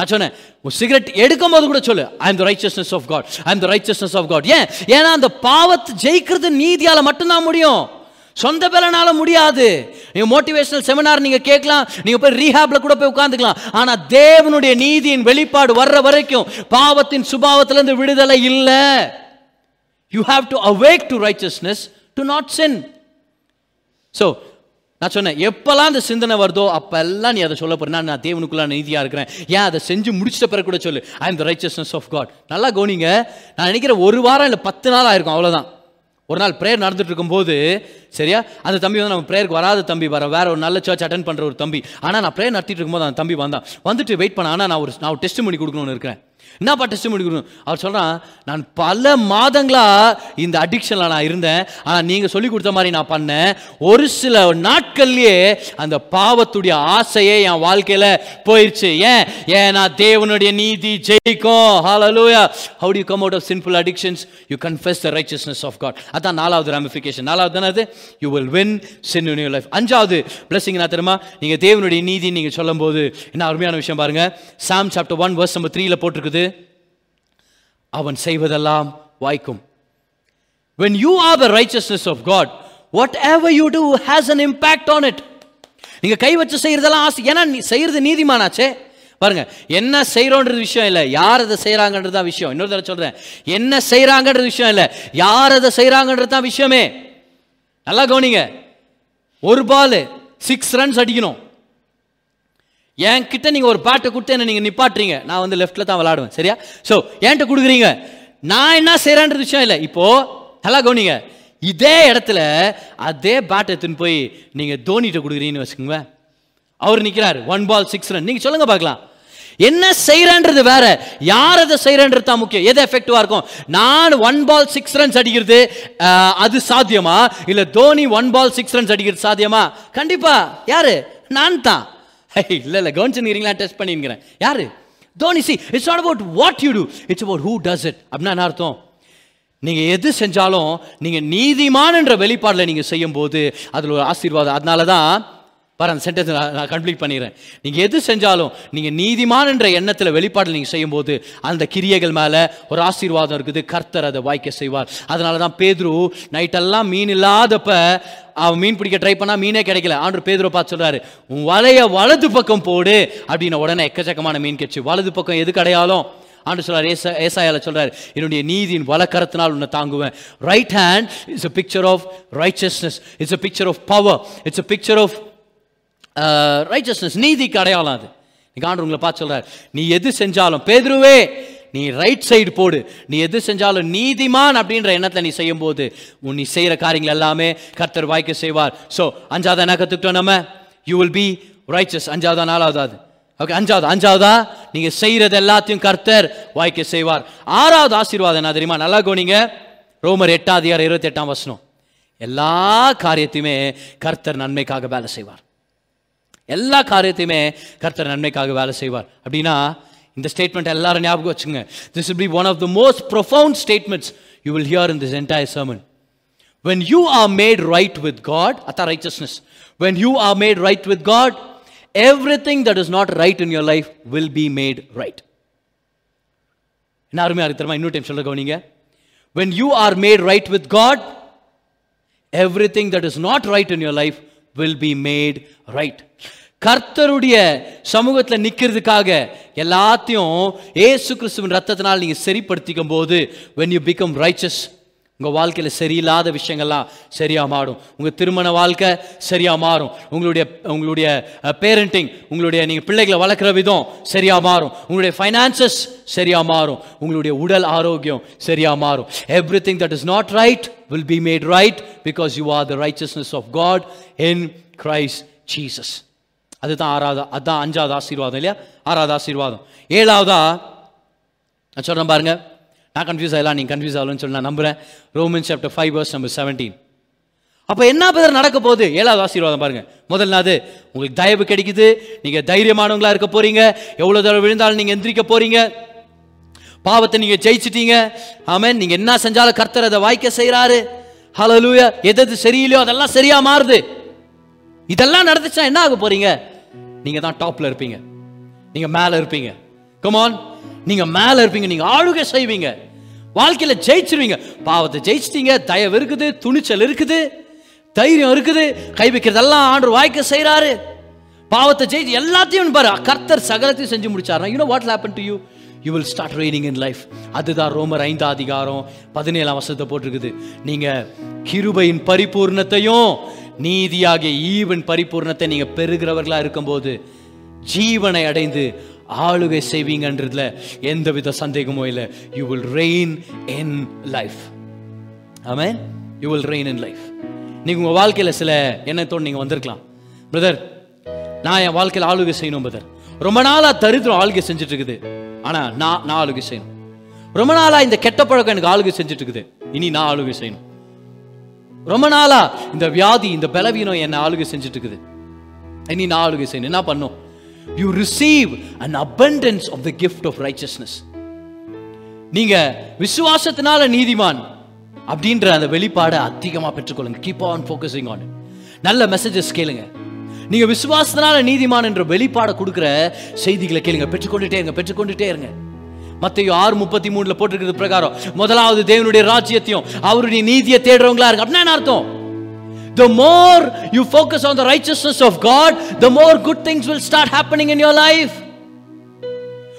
நான் சொன்னேன் சிகரெட் எடுக்கும் போது கூட சொல்லு I am the righteousness of God I am the righteousness of God ஏன்? ஏன்னா அந்த பாவத்தை ஜெயிக்கிறது நீதியால மட்டும்தான் முடியும். சொந்த பலனால முடியாது. நீங்க மோட்டிவேஷனல் செமினார் நீங்க கேட்கலாம் நீங்க போய் ரீஹாப்ல கூட போய் உட்கார்ந்துக்கலாம். ஆனா தேவனுடைய நீதியின் வெளிப்பாடு வர்ற வரைக்கும் பாவத்தின் சுபாவத்திலிருந்து விடுதலை இல்ல. You have to awake to righteousness to not sin so நான் சொன்னேன் எப்போல்லாம் அந்த சிந்தனை வருதோ அப்பெல்லாம் நீ அதை சொல்ல போறேன் நான் நான் தேவனுக்குள்ள இருக்கிறேன். ஏன் அதை செஞ்சு முடிச்சிட்ட பிறகு கூட சொல்லு. I am the righteousness of God நல்லா கோனிங்க நான் நினைக்கிறேன் ஒரு வாரம் இல்லை பத்து நாள் ஆயிருக்கும் அவ்வளோதான் ஒரு நாள் ப்ரேயர் நடந்துட்டு இருக்கும்போது சரியா? அந்த தம்பி வந்து நம்ம ப்ரேயருக்கு வராத தம்பி வர வேற ஒரு நல்ல சர்ச் அட்டன் பண்ணுற ஒரு தம்பி. ஆனால் நான் ப்ரேயர் நடத்திட்டு இருக்கும்போது அந்த தம்பி வந்தான். வந்துட்டு வெயிட் பண்ண ஆனால் நான் ஒரு நான் ஒரு டெஸ்ட் பண்ணி கொடுக்கணும்னு இருக்கிறேன். என்னப்பா டெஸ்ட் பண்ணி கொடுக்கணும் அவர் சொல்றான் நான் பல மாதங்களா இந்த அடிக்ஷன்ல நான் இருந்தேன். ஆனால் நீங்க சொல்லி கொடுத்த மாதிரி நான் பண்ணேன். ஒரு சில நாட்கள்லயே அந்த பாவத்துடைய ஆசையே என் வாழ்க்கையில போயிருச்சு. ஏன்? ஏன்னா தேவனுடைய நீதி ஜெயிக்கும். Hallelujah how to come out of sinful addictions you confess the righteousness of God அதான் நாலாவது ramification. நாலாவது தானே அது you will win sin in your life. அஞ்சாவது பிளஸிங் நான் தெரியுமா? நீங்க தேவனுடைய நீதி நீங்க சொல்லும்போது என்ன அருமையான விஷயம் பாருங்க. Psalm chapter one verse number த்ரீயில் போட்டிருக்குது. அவன் செய்வதெல்லாம் வாய்க்கும். When you are the righteousness of god whatever you do has an impact on it. நீங்க கை வச்சு செய்யறதெல்லாம் ஆசை. ஏன்னா நீ செய்யறது நீதிமானாச்சே? பாருங்க என்ன செய்யறோன்றது விஷயம் இல்லை. யார் அதை செய்யறாங்கன்றது தான் விஷயம். இன்னொரு தடவை சொல்றேன். என்ன செய்யறாங்கன்றது விஷயம் இல்லை. யார் அதை செய்யறாங்கன்றது தான் விஷயமே. நல்லா கவனிங்க. ஒரு பால் சிக்ஸ் ரன்ஸ் அடிக்கணும். என்கிட்ட நீங்க ஒரு பாட்டை கொடுத்து என்ன நீங்க நிப்பாட்டுறீங்க. நான் வந்து லெஃப்ட்ல தான் விளாடுவேன் சரியா? ஸோ என்கிட்ட கொடுக்குறீங்க? நான் என்ன செய்யறேன்றது விஷயம் இல்லை. இப்போ நல்லா கவனிங்க. இதே இடத்துல அதே பாட்டை எடுத்துன்னு போய் நீங்க தோனிட்ட கொடுக்குறீங்கன்னு வச்சுக்கோங்க அவர் நிற்கிறார் ஒன் பால் சிக்ஸ் ரன் நீங்க சொல்லுங்க பார்க்கலாம். என்ன செய்யறன்றது வேற. யார் அதை செய்யறன்றது தான் முக்கியம். எது எஃபெக்டிவா இருக்கும்? நான் ஒன் பால் சிக்ஸ் ரன்ஸ் அடிக்கிறது அது சாத்தியமா? இல்ல Dhoni one ball six runs அடிக்கிறது சாத்தியமா? கண்டிப்பா. யாரு? நான் தான். இல்லை இல்ல கவனிச்சுங்கிறீங்களா டெஸ்ட் பண்ணிங்கிறேன் யாரு? Dhoni see it's not about what you do it's about who does it அப்படின்னா என்ன அர்த்தம்? நீங்கள் எது செஞ்சாலும் நீங்கள் நீதிமானன்ற வெளிப்பாடில் நீங்கள் செய்யும் போது அதில் ஒரு ஆசீர்வாதம். அதனால தான் வர அந்த சென்டென்ஸ் நான் கம்ப்ளீட் பண்ணிடுறேன் நீங்கள் எது செஞ்சாலும் நீங்கள் நீதிமானுன்ற எண்ணத்தில் வெளிப்பாடில் நீங்கள் செய்யும்போது செய்யும் போது அந்த கிரியைகள் மேலே ஒரு ஆசீர்வாதம் இருக்குது. கர்த்தர் அதை வாய்க்க செய்வார். அதனால தான் பேதுரு நைட்டெல்லாம் மீன் இல்லாதப்ப அவன் மீன் பிடிக்க ட்ரை பண்ணால் மீனே கிடைக்கல. ஆண்டு பேதுரை பார்த்து சொல்கிறாரு உன் வலைய வலது பக்கம் போடு அப்படின்னு உடனே எக்கச்சக்கமான மீன் கிடைச்சு வலது பக்கம் எது கிடையாலும் ஆண்டு சொல்றார் ஏசா ஏசாயால சொல்றார் என்னுடைய நீதியின் வலக்கரத்தினால் உன்னை தாங்குவேன். Right hand it's a picture of righteousness it's a picture of power it's a picture of righteousness நீதிக்கு அடையாளம் அது. ஆண்டு உங்களை பார்த்து சொல்றார் நீ எது செஞ்சாலும் பேதுருவே நீ ரைட் சைடு போடு. நீ எது செஞ்சாலும் நீதிமான் அப்படின்ற எண்ணத்தில் நீ செய்யும் போது உன் நீ செய்கிற காரியங்கள் எல்லாமே கர்த்தர் வாய்க்க செய்வார். ஸோ அஞ்சாவது என்ன கற்றுக்கிட்டோம் நம்ம? யூ வில் பி ரைச்சஸ் அஞ்சாவதா நாலாவதாவது ஓகே அஞ்சாவது அஞ்சாவதா நீங்கள் செய்கிறது எல்லாத்தையும் கர்த்தர் வாய்க்க செய்வார். ஆறாவது ஆசீர்வாதம் என்ன தெரியுமா? நல்லா கோனிங்க ரோமர் எட்டாவது அதிகாரம் இருபத்தி எட்டாம் வசனம். எல்லா காரியத்தையுமே கர்த்தர் நன்மைக்காக வேலை செய்வார். எல்லா காரியத்தையுமே கர்த்தர் நன்மைக்காக வேலை செய்வார். அப்படின்னா இந்த ஸ்டேட்மெண்ட் எல்லாரும் ஞாபகம் வச்சுங்க this will be one of the most profound statements you will hear in this entire sermon when you are made right with god அதான் righteousness when you are made right with god everything that is not right in your life will be made right என்ன அருமையா இருக்கு தெரியுமா இன்னொரு time சொல்ல கவனிங்க when you are made right with god everything that is not right in your life will be made right கர்த்தருடைய சமூகத்தில் நிற்கிறதுக்காக எல்லாத்தையும் ஏசு கிறிஸ்துவின் ரத்தத்தினால் நீங்கள் சரிப்படுத்திக்கும் போது வென் யூ பிகம் ரைச்சஸ் உங்கள் வாழ்க்கையில் சரியில்லாத விஷயங்கள்லாம் சரியாக மாறும். உங்கள் திருமண வாழ்க்கை சரியாக மாறும். உங்களுடைய உங்களுடைய பேரண்டிங் உங்களுடைய நீங்கள் பிள்ளைகளை வளர்க்குற விதம் சரியாக மாறும். உங்களுடைய ஃபைனான்சஸ் சரியாக மாறும். உங்களுடைய உடல் ஆரோக்கியம் சரியாக மாறும். Everything that is not right will be made right because you are the righteousness of God in Christ Jesus அதுதான் ஆறாவது அதுதான் அஞ்சாவது ஆசீர்வாதம் இல்லையா? ஆறாவது ஆசீர்வாதம். ஏழாவதா? நான் சொல்கிறேன் பாருங்க. நான் கன்ஃபியூஸ் ஆகலாம் நீங்கள் கன்ஃபியூஸ் ஆகலன்னு சொல்லி நான் நம்புறேன். Romans chapter five verse number seventeen அப்போ என்ன பேர் நடக்க போகுது? ஏழாவது ஆசீர்வாதம் பாருங்கள் முதல் நாது உங்களுக்கு தயவு கிடைக்குது. நீங்கள் தைரியமானவங்களாக இருக்க போகிறீங்க எவ்வளோ தடவை விழுந்தாலும் நீங்கள் எந்திரிக்க போகிறீங்க பாவத்தை நீங்கள் ஜெயிச்சிட்டீங்க. ஆமாம் நீங்கள் என்ன செஞ்சாலும் கர்த்தர் அதை வாய்க்க செய்கிறாரு ஹலோ லூயா எது சரியில்லையோ அதெல்லாம் சரியாக மாறுது. இதெல்லாம் நடந்துச்சா என்ன ஆக போறீங்க? நீங்க தான் டாப்ல இருப்பீங்க. நீங்க மேல இருப்பீங்க. கமான் நீங்க மேல இருப்பீங்க. நீங்க ஆளுகை செய்வீங்க. வாழ்க்கையில ஜெயிச்சிருவீங்க. பாவத்தை ஜெயிச்சிட்டீங்க. தயவு இருக்குது. துணிச்சல் இருக்குது. தைரியம் இருக்குது. கை வைக்கிறதெல்லாம் ஆண்டு வாய்க்க செய்றாரு. பாவத்தை ஜெயிச்சு எல்லாத்தையும் பாரு. கர்த்தர் சகலத்தையும் செஞ்சு முடிச்சாரா you know what happen to you you will start reigning in life அதுதான் ரோமர் ஐந்தாம் அதிகாரம் பதினேழாம் வருஷத்தை போட்டிருக்குது. நீங்க கிருபையின் பரிபூர்ணத்தையும் நீதியாகிய ஈவன் பரிபூர்ணத்தை நீங்க பெறுகிறவர்களா இருக்கும்போது ஜீவனை அடைந்து ஆளுகை செய்வீங்கன்றதுல எந்தவித சந்தேகமும் இல்லை. You will reign in life amen you will reign in life நீங்க உங்க வாழ்க்கையில சில எண்ணத்தோடு நீங்க வந்திருக்கலாம். பிரதர் நான் என் வாழ்க்கையில் ஆளுகை செய்யணும் பிரதர் ரொம்ப நாளா தரித்திரம் ஆளுகை செஞ்சுட்டு இருக்குது. ஆனா நான் நான் ஆளுகை செய்யணும். ரொம்ப நாளா இந்த கெட்ட பழக்கம் எனக்கு ஆளுகை செஞ்சுட்டு இருக்குது. இனி நான் ஆளுகை செய்யணும். ரொம்ப நாளா இந்த வியாதி இந்த பலவீனம் என்ன ஆளுகை செஞ்சுட்டு இருக்குது இனி நான் ஆளுகை செய்யணும். என்ன பண்ணும்? You receive an abundance of the gift of righteousness நீங்க விசுவாசத்தினால நீதிமான் அப்படின்ற அந்த வெளிப்பாடை அதிகமா பெற்றுக்கொள்ளுங்க. கீப் ஆன் ஃபோக்கஸிங் ஆன் நல்ல மெசேஜஸ் கேளுங்க. நீங்க விசுவாசத்தினால நீதிமான் என்ற வெளிப்பாடை கொடுக்குற செய்திகளை கேளுங்க. பெற்றுக்கொண்டுட்டே இருங்க பெற்றுக்கொண்டுட்டே இருங்க. மத்தையோ ஆறு முப்பத்தி மூணுல போட்டிருக்கிறது பிரகாரம். முதலாவது தேவனுடைய ராஜ்யத்தையும் அவருடைய நீதியை தேடுறவங்களா இருக்கு. அப்படின்னா என்ன அர்த்தம்? The more you focus on the righteousness of God, the more good things will start happening in your life.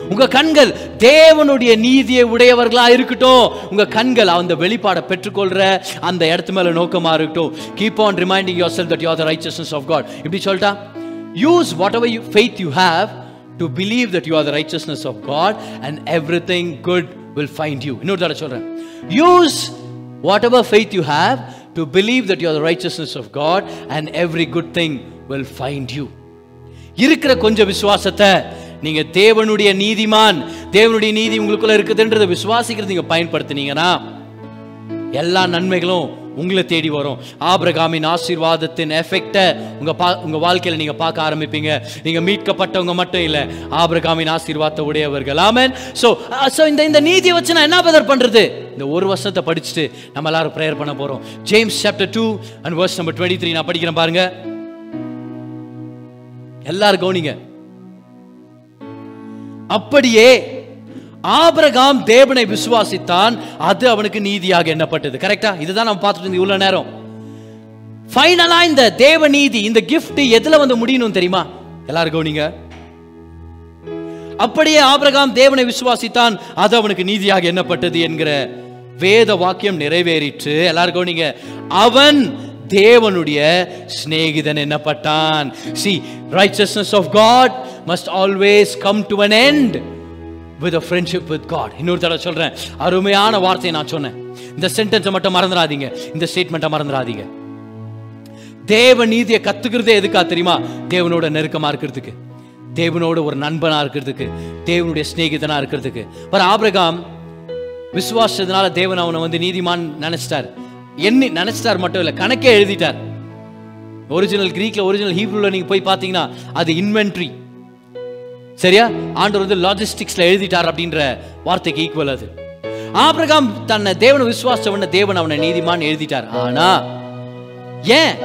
உங்க கண்கள் தேவனுடைய நீதியை உடையவர்களா இருக்கட்டும். உங்க கண்கள் அந்த வெளிப்பாடை பெற்றுக்கொள்ற அந்த இடத்து மேல நோக்கமா இருக்கட்டும். Keep on reminding yourself that you the righteousness of God இப்படி சொல்லிட்டா use whatever you faith you have to believe that you are the righteousness of God and everything good will find you இன்னொரு தடவை சொல்கிறேன் use whatever faith you have to believe that you are the righteousness of God and every good thing will find you இருக்கிற கொஞ்சம் விசுவாசத்தை நீங்க தேவனுடைய நீதிமான் தேவனுடைய நீதி உங்களுக்குள்ள இருக்குதுன்றதை விசுவாசிக்கிறது நீங்க பயன்படுத்துனீங்கன்னா எல்லா நன்மைகளும் உங்களை தேடி வரும். ஆபிரகாமின் ஆசீர்வாதத்தின் எஃபெக்டை உங்கள் பா உங்கள் வாழ்க்கையில் நீங்கள் பார்க்க ஆரம்பிப்பீங்க. நீங்கள் மீட்கப்பட்டவங்க மட்டும் இல்லை ஆபிரகாமின் ஆசீர்வாதத்தை உடையவர்கள். ஆமேன். ஸோ ஸோ இந்த இந்த நீதியை வச்சு நான் என்ன பதர் பண்ணுறது இந்த ஒரு வருஷத்தை படிச்சுட்டு நம்ம எல்லாரும் ப்ரேயர் பண்ண போகிறோம் James chapter two and verse number twenty three நான் படிக்கிறேன் பாருங்க. எல்லாரும் கவனிங்க. அப்படியே ஆபிரகாம் தேவனை விசுவாசித்தான் அது அவனுக்கு நீதியாக எண்ணப்பட்டது. கரெக்டா இதுதான் நம்ம பார்த்துட்டு இருந்தோம் இவ்வளவு நேரம். ஃபைனலா இந்த தேவ நீதி இந்த கிஃப்ட் எதுல வந்து முடியணும் தெரியுமா? எல்லாருக்கும் நீங்க அப்படியே ஆபிரகாம் தேவனை விசுவாசித்தான் அது அவனுக்கு நீதியாக எண்ணப்பட்டது என்கிற வேத வாக்கியம் நிறைவேறிற்று. எல்லாருக்கும் நீங்க அவன் தேவனுடைய சிநேகிதன் என்னப்பட்டான் see righteousness of God must always come to an end with a friendship with god. இன்னொரு தடவை சொல்கிறேன் அருமையான வார்த்தையை நான் சொன்னேன். இந்த சென்டென்ஸை மட்டும் மறந்துடாதீங்க. இந்த ஸ்டேட்மெண்ட்டை மறந்துடாதீங்க. தேவ நீதியை கத்துக்கிறதே எதுக்கா தெரியுமா? தேவனோட நெருக்கமாக இருக்கிறதுக்கு. தேவனோட ஒரு நண்பனாக இருக்கிறதுக்கு. தேவனுடைய சிநேகிதனாக இருக்கிறதுக்கு. பர் ஆபிரகாம் விசுவாசத்தினால தேவன் அவனை வந்து நீதிமான் நினைச்சிட்டார். எண்ணி நினைச்சிட்டார் மட்டும் இல்லை கணக்கே எழுதிட்டார். ஒரிஜினல் கிரீக்ல ஒரிஜினல் ஹீப்ரூல நீங்க போய் பார்த்தீங்கன்னா அது இன்வென்ட்ரி சரியா? ஆண்டவர் வந்து லாஜிஸ்டிக்ஸ்ல எழுதிட்டார் அப்படின்ற வார்த்தைக்கு ஈக்குவல் அது. ஆபிரகாம் தன்னை தேவனை விசுவாசம் தேவன் அவனை நீதிமான் எழுதிட்டார். ஆனா ஏன்?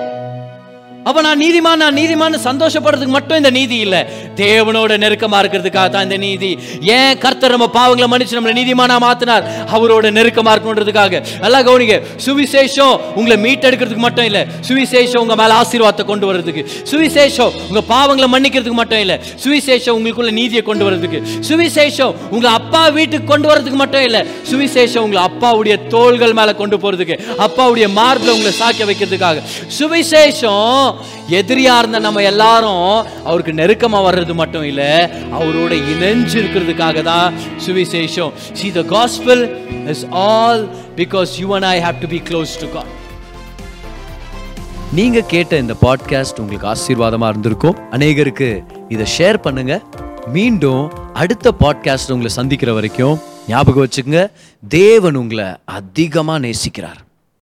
அப்ப நான் நீதிமான் நான் நீதிமான் சந்தோஷப்படுறதுக்கு மட்டும் இந்த நீதி இல்ல. தேவனோட நெருக்கமா இருக்கிறதுக்காக தான் இந்த நீதி. ஏன் கர்த்தர் நம்ம பாவங்களை மன்னிச்சு நம்மளை நீதிமானா மாத்தினார்? அவரோட நெருக்கமா இருக்கணுன்றதுக்காக. நல்லா கவனிங்க. சுவிசேஷம் உங்களை மீட்டெடுக்கிறதுக்கு மட்டும் இல்ல. சுவிசேஷம் உங்க மேல ஆசீர்வாதத்தை கொண்டு வர்றதுக்கு. சுவிசேஷம் உங்க பாவங்களை மன்னிக்கிறதுக்கு மட்டும் இல்ல. சுவிசேஷம் உங்களுக்குள்ள நீதியை கொண்டு வர்றதுக்கு. சுவிசேஷம் உங்க அப்பா வீட்டுக்கு கொண்டு வர்றதுக்கு மட்டும் இல்ல. சுவிசேஷம் உங்களை அப்பாவுடைய தோள்கள் மேல கொண்டு போறதுக்கு. அப்பாவுடைய மார்பில் உங்களை சாக்க வைக்கிறதுக்காக. சுவிசேஷம் எதிரியா இருந்த நம்ம எல்லாரும் அவருக்கு நெருக்கமா வர்றது மட்டும் இல்ல அவரோட இணைஞ்சு இருக்கிறதுக்காக தான் சுவிசேஷம். See the gospel is all because you and I have to be close to God நீங்க கேட்ட இந்த பாட்காஸ்ட் உங்களுக்கு ஆசீர்வாதமா இருந்திருக்கும். அநேகருக்கு இதை ஷேர் பண்ணுங்க. மீண்டும் அடுத்த பாட்காஸ்ட் உங்களை சந்திக்கிற வரைக்கும் ஞாபகம் வச்சுக்கோங்க. தேவன் உங்களை அதிகமாக நேசிக்கிறார்.